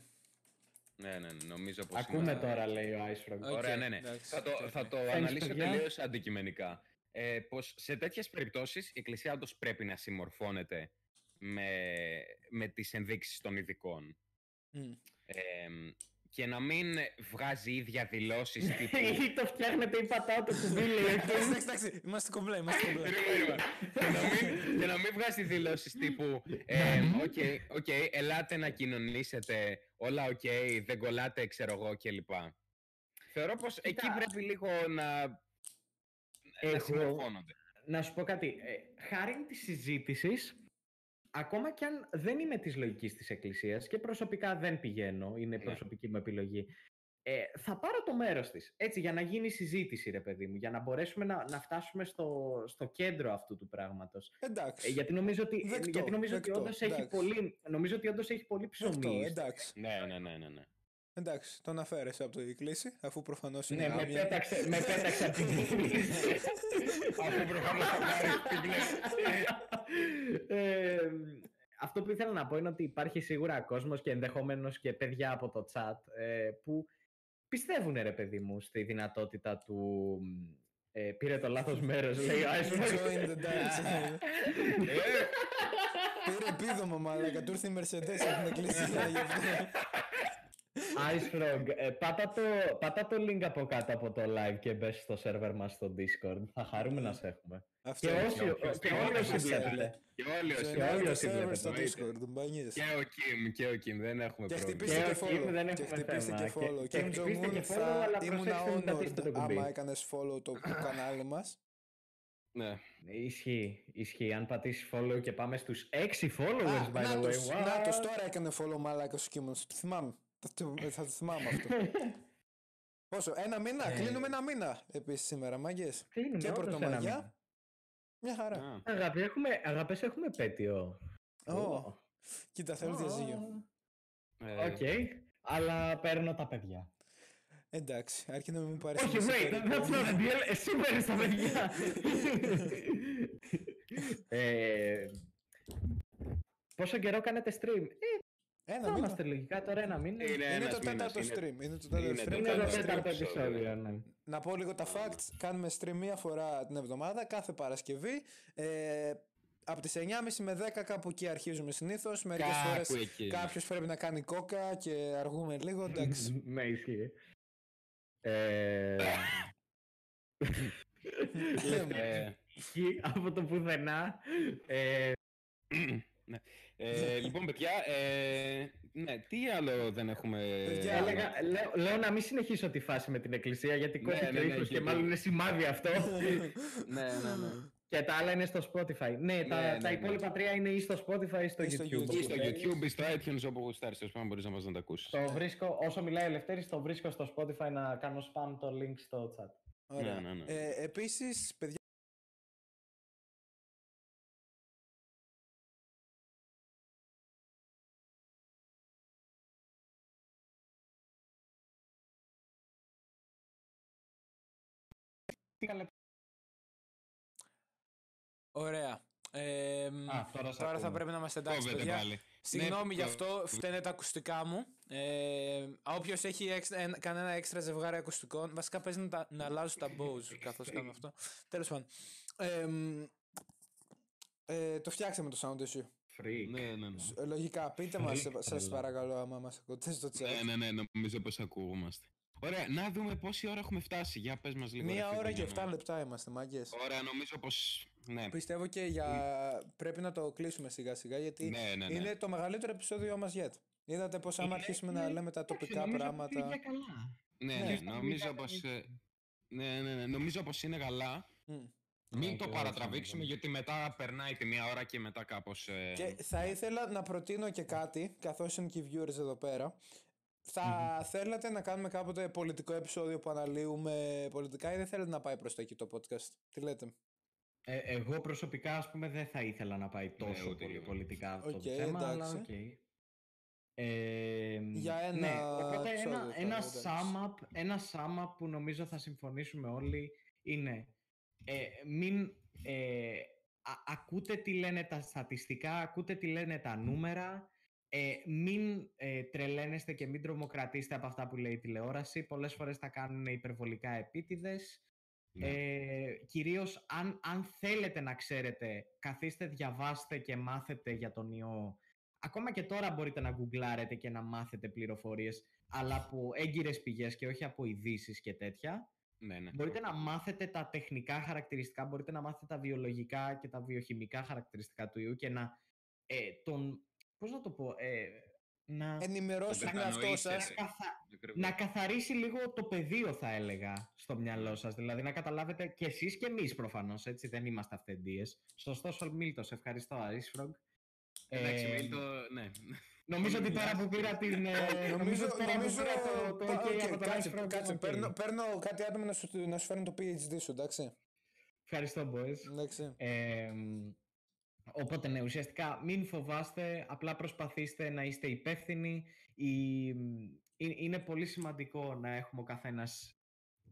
Ναι, ναι, ναι, νομίζω πως Ακούμε είμαστε- τώρα λέει ο Ice Frog. OK, Ωραία, ναι, ναι. εντάξει, θα το, okay. θα το Thanks, αναλύσω παιδιά. τελείως αντικειμενικά. Ε, πως σε τέτοιες περιπτώσεις η Εκκλησία όντως πρέπει να συμμορφώνεται με, με τις ενδείξεις των ειδικών. Μμ. Ε, και να μην βγάζει ίδια δηλώσεις τύπου... Ή το φτιάχνετε ή πατάω το κουμπί λέει. Εντάξει, εντάξει, εντάξει, είμαστε κομπλέ, είμαστε κομπλέ. Περίμενε, και, να μην, και να μην βγάζει δηλώσεις τύπου ε, «Οκ, οκ, ελάτε να κοινωνήσετε, όλα οκ, δεν κολλάτε, ξέρω εγώ» κλπ. Θεωρώ πως εκεί Κοίτα. πρέπει λίγο να, να Εγώ- συμμορφώνονται. Να σου πω κάτι. Ε, χάρη της συζήτησης, ακόμα κι αν δεν είμαι της λογικής της Εκκλησίας και προσωπικά δεν πηγαίνω, είναι Ναι. προσωπική μου επιλογή. Ε, θα πάρω το μέρος της, έτσι, για να γίνει συζήτηση, ρε παιδί μου, για να μπορέσουμε να, να φτάσουμε στο, στο κέντρο αυτού του πράγματος. Εντάξει. Ε, γιατί νομίζω ότι, Δεκτό, γιατί νομίζω ότι δεκτό, όντως έχει εντάξει. πολύ, νομίζω ότι όντως έχει πολύ ψωμί. Αυτό, στο- εντάξει. Ναι, ναι, ναι, ναι. ναι. Εντάξει, τον αφαίρεσαι από το εκκλήσι, αφού προφανώς είναι Ναι, με άμυα. πέταξε, με πέταξε από την Αφού προφανώς θα πάρεις την πλέον. Ε, αυτό που ήθελα να πω είναι ότι υπάρχει σίγουρα κόσμος και ενδεχομένως και παιδιά από το chat ε, που πιστεύουν ρε παιδί μου στη δυνατότητα του ε, πήρε το λάθος μέρος λέει ο Ice Frog. Join the dance. Ε, Πήρε επίδομα μαλάκα, του ήρθε η Mercedes από την εκκλησία γι' αυτό. Ice Frog, ε, πάτα, το, πάτα το link από κάτω από το live και μπες στο σερβερ μας στο Discord. Θα χαρούμε να σε έχουμε. Αυτό Και είναι. όσοι, όποιος και θέλει όλοι να όσοι μας βλέπετε. Και όλοι όσοι. Και όλοι Join the όσοι server βλέπετε, στο εννοείται. Discord, μπανιές. Και ο Kim, και ο Kim, δεν έχουμε Και πρόβλημα. χτυπήστε Και και ο Kim follow. δεν Και έχουμε χτυπήστε θέμα. και follow. Και- Kim και χτυπήστε Jong-un και follow, θα αλλά ήμουν προσέξτε μην πατήσετε το honored κουμπί. άμα έκανες follow το κανάλι μας. Ναι. Ισχύει, ισχύει. Αν πατήσεις follow και πάμε στους 6 followers, Α, by the way. Νάτος, Νάτος What? τώρα έκανε follow μαλάκα στο Κίμονος. Το θυμάμαι. Θα το- Θα το θυμάμαι αυτό. Πόσο, ένα μήνα, Ε. κλείνουμε ένα μήνα επίσης σήμερα, μάγκες. Κλείνουμε Και όντως ένα Πρωτομαγιά. μήνα. Μια χαρά. Α, Αγάπη, έχουμε, αγάπες, έχουμε πέτειο. Ω, Κοίτα, θέλω διαζύγιο. ε, Οκ, αλλά παίρνω τα παιδιά. Εντάξει, αρκεί να μην μου πάρεις Όχι, μισή wait, περίπου. that's not a deal. Εσύ παίρνεις τα παιδιά. ε, πόσο καιρό κάνετε stream? Ε, Ένα θα μήνα. είμαστε λογικά τώρα ένα μήνα. Είναι Είναι ένας το τέταρτο μήνας, είναι- stream. Είναι το τέταρτο είναι stream. το Είναι Κάνουμε το τέταρτο stream. τέταρτο επεισόδιο. επεισόδιο, ναι. Να πω λίγο τα facts. Κάνουμε stream μία φορά την εβδομάδα, κάθε Παρασκευή. Ε, από τις 9.30 με 10 κάπου εκεί αρχίζουμε συνήθως. Μερικές Κάπου φορές εκεί. κάποιος πρέπει να κάνει κόκα και αργούμε λίγο. Εντάξει. Με ισχύει. Ε, Ε, ισχύει από το πουθενά. Ε, ναι. Ε, λοιπόν, παιδιά, ε, ναι, τι άλλο δεν έχουμε... Παιδιά, έλεγα, λέω, λέω να μην συνεχίσω τη φάση με την εκκλησία γιατί Ναι, κόστηκε ναι, ο ναι, ήχος και γιατί- μάλλον είναι σημάδι αυτό. ναι, ναι, ναι. Και τα άλλα είναι στο Spotify. Ναι, τα, Ναι, τα ναι, ναι. υπόλοιπα τρία είναι ή στο Spotify ή στο Ή στο YouTube. YouTube. Ή στο θέλεις. YouTube ή στο iTunes όπου γουστάρεις, τέλος πάντων μπορείς να μας να τα ακούσεις. Το βρίσκω, όσο μιλάει ο Ελευθέρης, το βρίσκω στο Spotify να κάνω spam το link στο chat. Ωραία. Ναι, ναι, ναι. Ε, επίσης, παιδιά, Τι καλά. ωραία. Ε, μ, Α, τώρα σε τώρα θα ακούμε. πρέπει να είμαστε εντάξει, Κόβεται παιδιά. πάλι. Συγγνώμη Ναι, γι' το- αυτό, φταίνε τα ακουστικά μου. Ε, Όποιος έχει έξ- ένα- κανένα έξτρα ζευγάρι ακουστικών, βασικά παίζει να, τα- να αλλάζω τα Bose καθώς κάνω αυτό. Τέλος πάντων. Ε, μ, ε, το φτιάξαμε το sound issue. Freak. Ναι, ναι, ναι. Ε, Λογικά, πείτε μας, Freak, σα τρελό. παρακαλώ, άμα μας ακούτε στο chat. Ναι, ναι, ναι, νομίζω πως ακούγομαστε. Ωραία, να δούμε πόση ώρα έχουμε φτάσει. Για πες μας λίγο. Μία ρε ώρα φίλε, και για 7 να- λεπτά είμαστε, μάγκες. Ωραία, νομίζω πως... Ναι, Πιστεύω και για. Πρέπει να το κλείσουμε σιγά σιγά γιατί ναι, ναι. ναι. είναι το μεγαλύτερο επεισόδιο μας yet. Είδατε πώ άμα Είναι- αρχίσουμε είναι- να λέμε τα Εντάξει, τοπικά νομίζω πράγματα. πήγε καλά. Ναι, Ναι. ναι, Στα νομίζω αγγλικά πως... δεν ε, Ναι, ναι, ναι, νομίζω πως είναι καλά. Μμ. Μην Ναι, το και εγώ παρατραβήξουμε έτσι γιατί μετά περνάει τη μία ώρα και μετά κάπως... ε, Και θα ήθελα να προτείνω και κάτι, καθώς είναι και οι viewers εδώ πέρα. Θα θέλατε να κάνουμε κάποτε πολιτικό επεισόδιο που αναλύουμε πολιτικά ή δεν θέλετε να πάει προς τα εκεί το podcast; Τι λέτε; Ε, εγώ προσωπικά, ας πούμε, δεν θα ήθελα να πάει τόσο ούτε πολύ εγώ. πολιτικά αυτό Οκ, το θέμα, αλλά εντάξει. οκ. Ε, Για ένα ναι, οπότε επεισόδιο ένα, θα ένα, εντάξει. sum up, ένα sum up που νομίζω θα συμφωνήσουμε όλοι είναι ε, μην ε, α- ακούτε τι λένε τα στατιστικά, ακούτε τι λένε τα νούμερα, ε, μην ε, τρελαίνεστε και μην τρομοκρατήσετε από αυτά που λέει η τηλεόραση. Πολλές φορές τα κάνουν υπερβολικά επίτηδες. ναι. Ε, κυρίως αν, αν θέλετε να ξέρετε, καθίστε, διαβάστε και μάθετε για τον ιό. Ακόμα και τώρα μπορείτε να γκουγκλάρετε και να μάθετε πληροφορίες, αλλά από έγκυρες πηγές και όχι από ειδήσεις και τέτοια. ναι, ναι. Μπορείτε να μάθετε τα τεχνικά χαρακτηριστικά, μπορείτε να μάθετε τα βιολογικά και τα βιοχημικά χαρακτηριστικά του ιού και να ε, τον... Πώς να το πω... Ε, να, Ενημερώσετε τον εαυτό κατανοήσετε. σας. να, καθα- Ακριβώς. να καθαρίσει λίγο το πεδίο θα έλεγα στο μυαλό σας. Δηλαδή να καταλάβετε και εσείς και εμείς προφανώς, έτσι δεν είμαστε αυθεντίες. Σωστός ο Μίλτος, ευχαριστώ Ice Frog. Εντάξει, Ε, μην το... Ναι. Νομίζω ότι τώρα που πήρα την... ε, Νομίζω, τώρα που νομίζω, πήρα το, το πα- OK οκ, από το κάτσε, Ice Frog, κάτσε, οκ. παίρνω, παίρνω κάτι άτομο να σου, να σου φέρνω το PhD σου, εντάξει. Ευχαριστώ boys. Εντάξει. Ε, οπότε ναι, ουσιαστικά μην φοβάστε, απλά προσπαθήστε να είστε υπεύθυνοι. Η, ε- είναι πολύ σημαντικό να έχουμε ο καθένας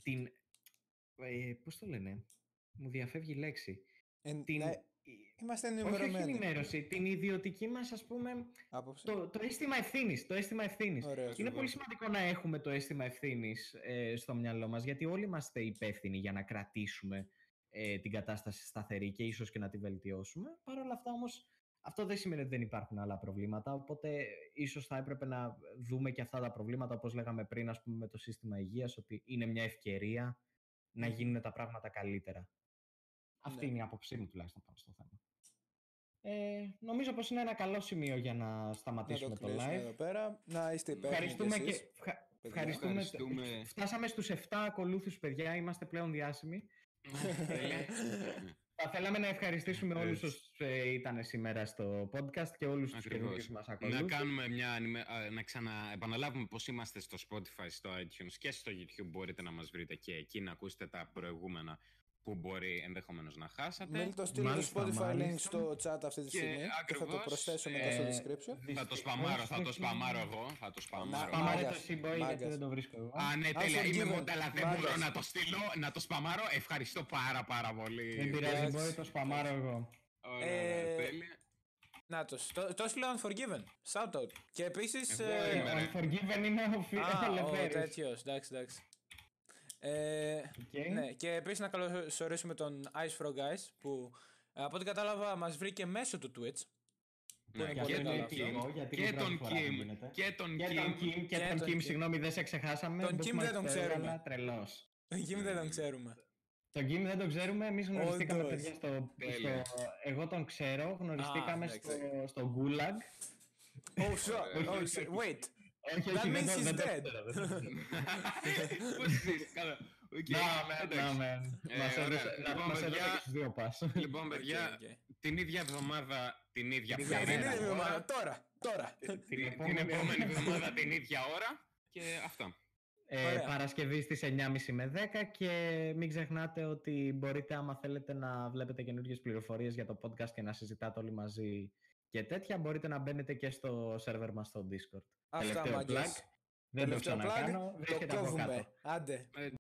την... Ε, πώς το λένε, μου διαφεύγει η λέξη. Εν- Την, ναι, είμαστε όχι, όχι ενημερωμένοι. ενημέρωση, την ιδιωτική μας, ας πούμε, Άποψη. το, το αίσθημα ευθύνης. Το αίσθημα ευθύνης. Ωραίο. Είναι Ακριβώς. πολύ σημαντικό να έχουμε το αίσθημα ευθύνης ε, στο μυαλό μας, γιατί όλοι είμαστε υπεύθυνοι για να κρατήσουμε ε, την κατάσταση σταθερή και ίσως και να τη βελτιώσουμε. Παρ' όλα αυτά όμως, αυτό δεν σημαίνει ότι δεν υπάρχουν άλλα προβλήματα, οπότε ίσως θα έπρεπε να δούμε και αυτά τα προβλήματα, όπως λέγαμε πριν, ας πούμε, με το σύστημα υγείας, ότι είναι μια ευκαιρία να Μμμ. γίνουν τα πράγματα καλύτερα. Αυτή Ναι. είναι η άποψή μου τουλάχιστον πάνω στο θέμα. Ε, νομίζω πως είναι ένα καλό σημείο για να Να το σταματήσουμε το, κλείσουμε live. εδώ πέρα. Να είστε υπεύθυνοι Ευχαριστούμε κι και, εσείς. ευχα- παιδιά. ευχαριστούμε. Ευχαριστούμε. Φτάσαμε στους 7 ακολούθους, παιδιά. Είμαστε πλέον διάσημοι. Τέλεια. Θα θέλαμε να ευχαριστήσουμε όλους Έτσι. όσους ε, ήταν σήμερα στο podcast και όλους τους Ακριβώς. καινούργιους μας Να ακολούθους. κάνουμε μια ανημε- α, να ξαναεπαναλάβουμε πως είμαστε στο Spotify, στο iTunes και στο YouTube. Μπορείτε να μας βρείτε και εκεί να ακούσετε τα προηγούμενα που μπορεί ενδεχομένως να χάσατε. Μην το στείλω το Μάλιστα, Spotify link μάλιστα. στο chat αυτή τη Και στιγμή και θα το ακριβώς, προσθέσω μετά στο ε, description. Θα το Δυστυχώς σπαμάρω, θα το όχι. σπαμάρω εγώ. Θα το σπαμάρω. Πάμε. Πάμε Μάγκας, το Seaboy γιατί μάγκας. δεν το βρίσκω εγώ. Α, ναι, τέλεια. Unforgiven. Είμαι μόντα, αλλά δεν Μάγκας. μπορώ να το στείλω, να το σπαμάρω. Ευχαριστώ πάρα πάρα πολύ. Δεν πειράζει, εντάξει. Boy, το σπαμάρω εγώ. Ωραία, Ε, τέλεια. Να το. Το, το έστειλε Unforgiven. Shout out. Και επίσης. Εγώ Ε, είμαι, Ο ρε. Unforgiven είναι ο Φι- Α, ο Ελευθέρης. τέτοιος. Εντάξει, εντάξει. Ε, Οκ. ναι, και επίσης να καλωσορίσουμε τον Ice Frog Guys που ε, από ό,τι κατάλαβα μας βρήκε μέσω του Twitch. Ναι, είναι Και πολύ τον καλό Kim, αυτό. γιατί Και είναι η πρώτη τον φορά που Kim. γίνεται. Και τον Και τον Kim. Kim, και Και τον τον Kim, Kim. συγγνώμη, δεν σε ξεχάσαμε. Τον Kim δεν τον ξέρουμε. Τρελός. Τον Kim δεν τον ξέρουμε. Τον Kim δεν τον ξέρουμε, εμείς γνωριστήκαμε Όντως. παιδιά στο, Τέλεια. στο... Εγώ τον ξέρω, γνωριστήκαμε Α, στο, εντάξει. στο Gulag. Oh, sure. Oh, shit. Wait. Όχι, That όχι, δεν means το- he's δεν το dead. ξέρω, δεν το ξέρω. Πώς ζεις, καλά. Οκ, Να με, να εντάξει. με. Ε, Μας ωραία. έδωσε να- Λοιπόν, μας έδωσε παιδιά, και τους δύο πας. Λοιπόν, παιδιά, Οκ, οκ. την ίδια εβδομάδα, την ίδια Την ίδια Την μέρα, ίδια μέρα, εβδομάδα, τώρα, τώρα. την, την επόμενη εβδομάδα την ίδια ώρα και αυτά. Ε, Ωραία. Παρασκευή στις 9.30 με 10 και μην ξεχνάτε ότι μπορείτε άμα θέλετε να βλέπετε καινούργιες πληροφορίες για το podcast και να συζητάτε όλοι μαζί και τέτοια μπορείτε να μπαίνετε και στο σερβερ μας στο Discord. Αυτά Τελευταίο μάγκες. plug. Δεν το Τελευταίο plug, ξανακάνω. Το Βρίσκεται από κόβουμε. κάτω. Άντε. Ε,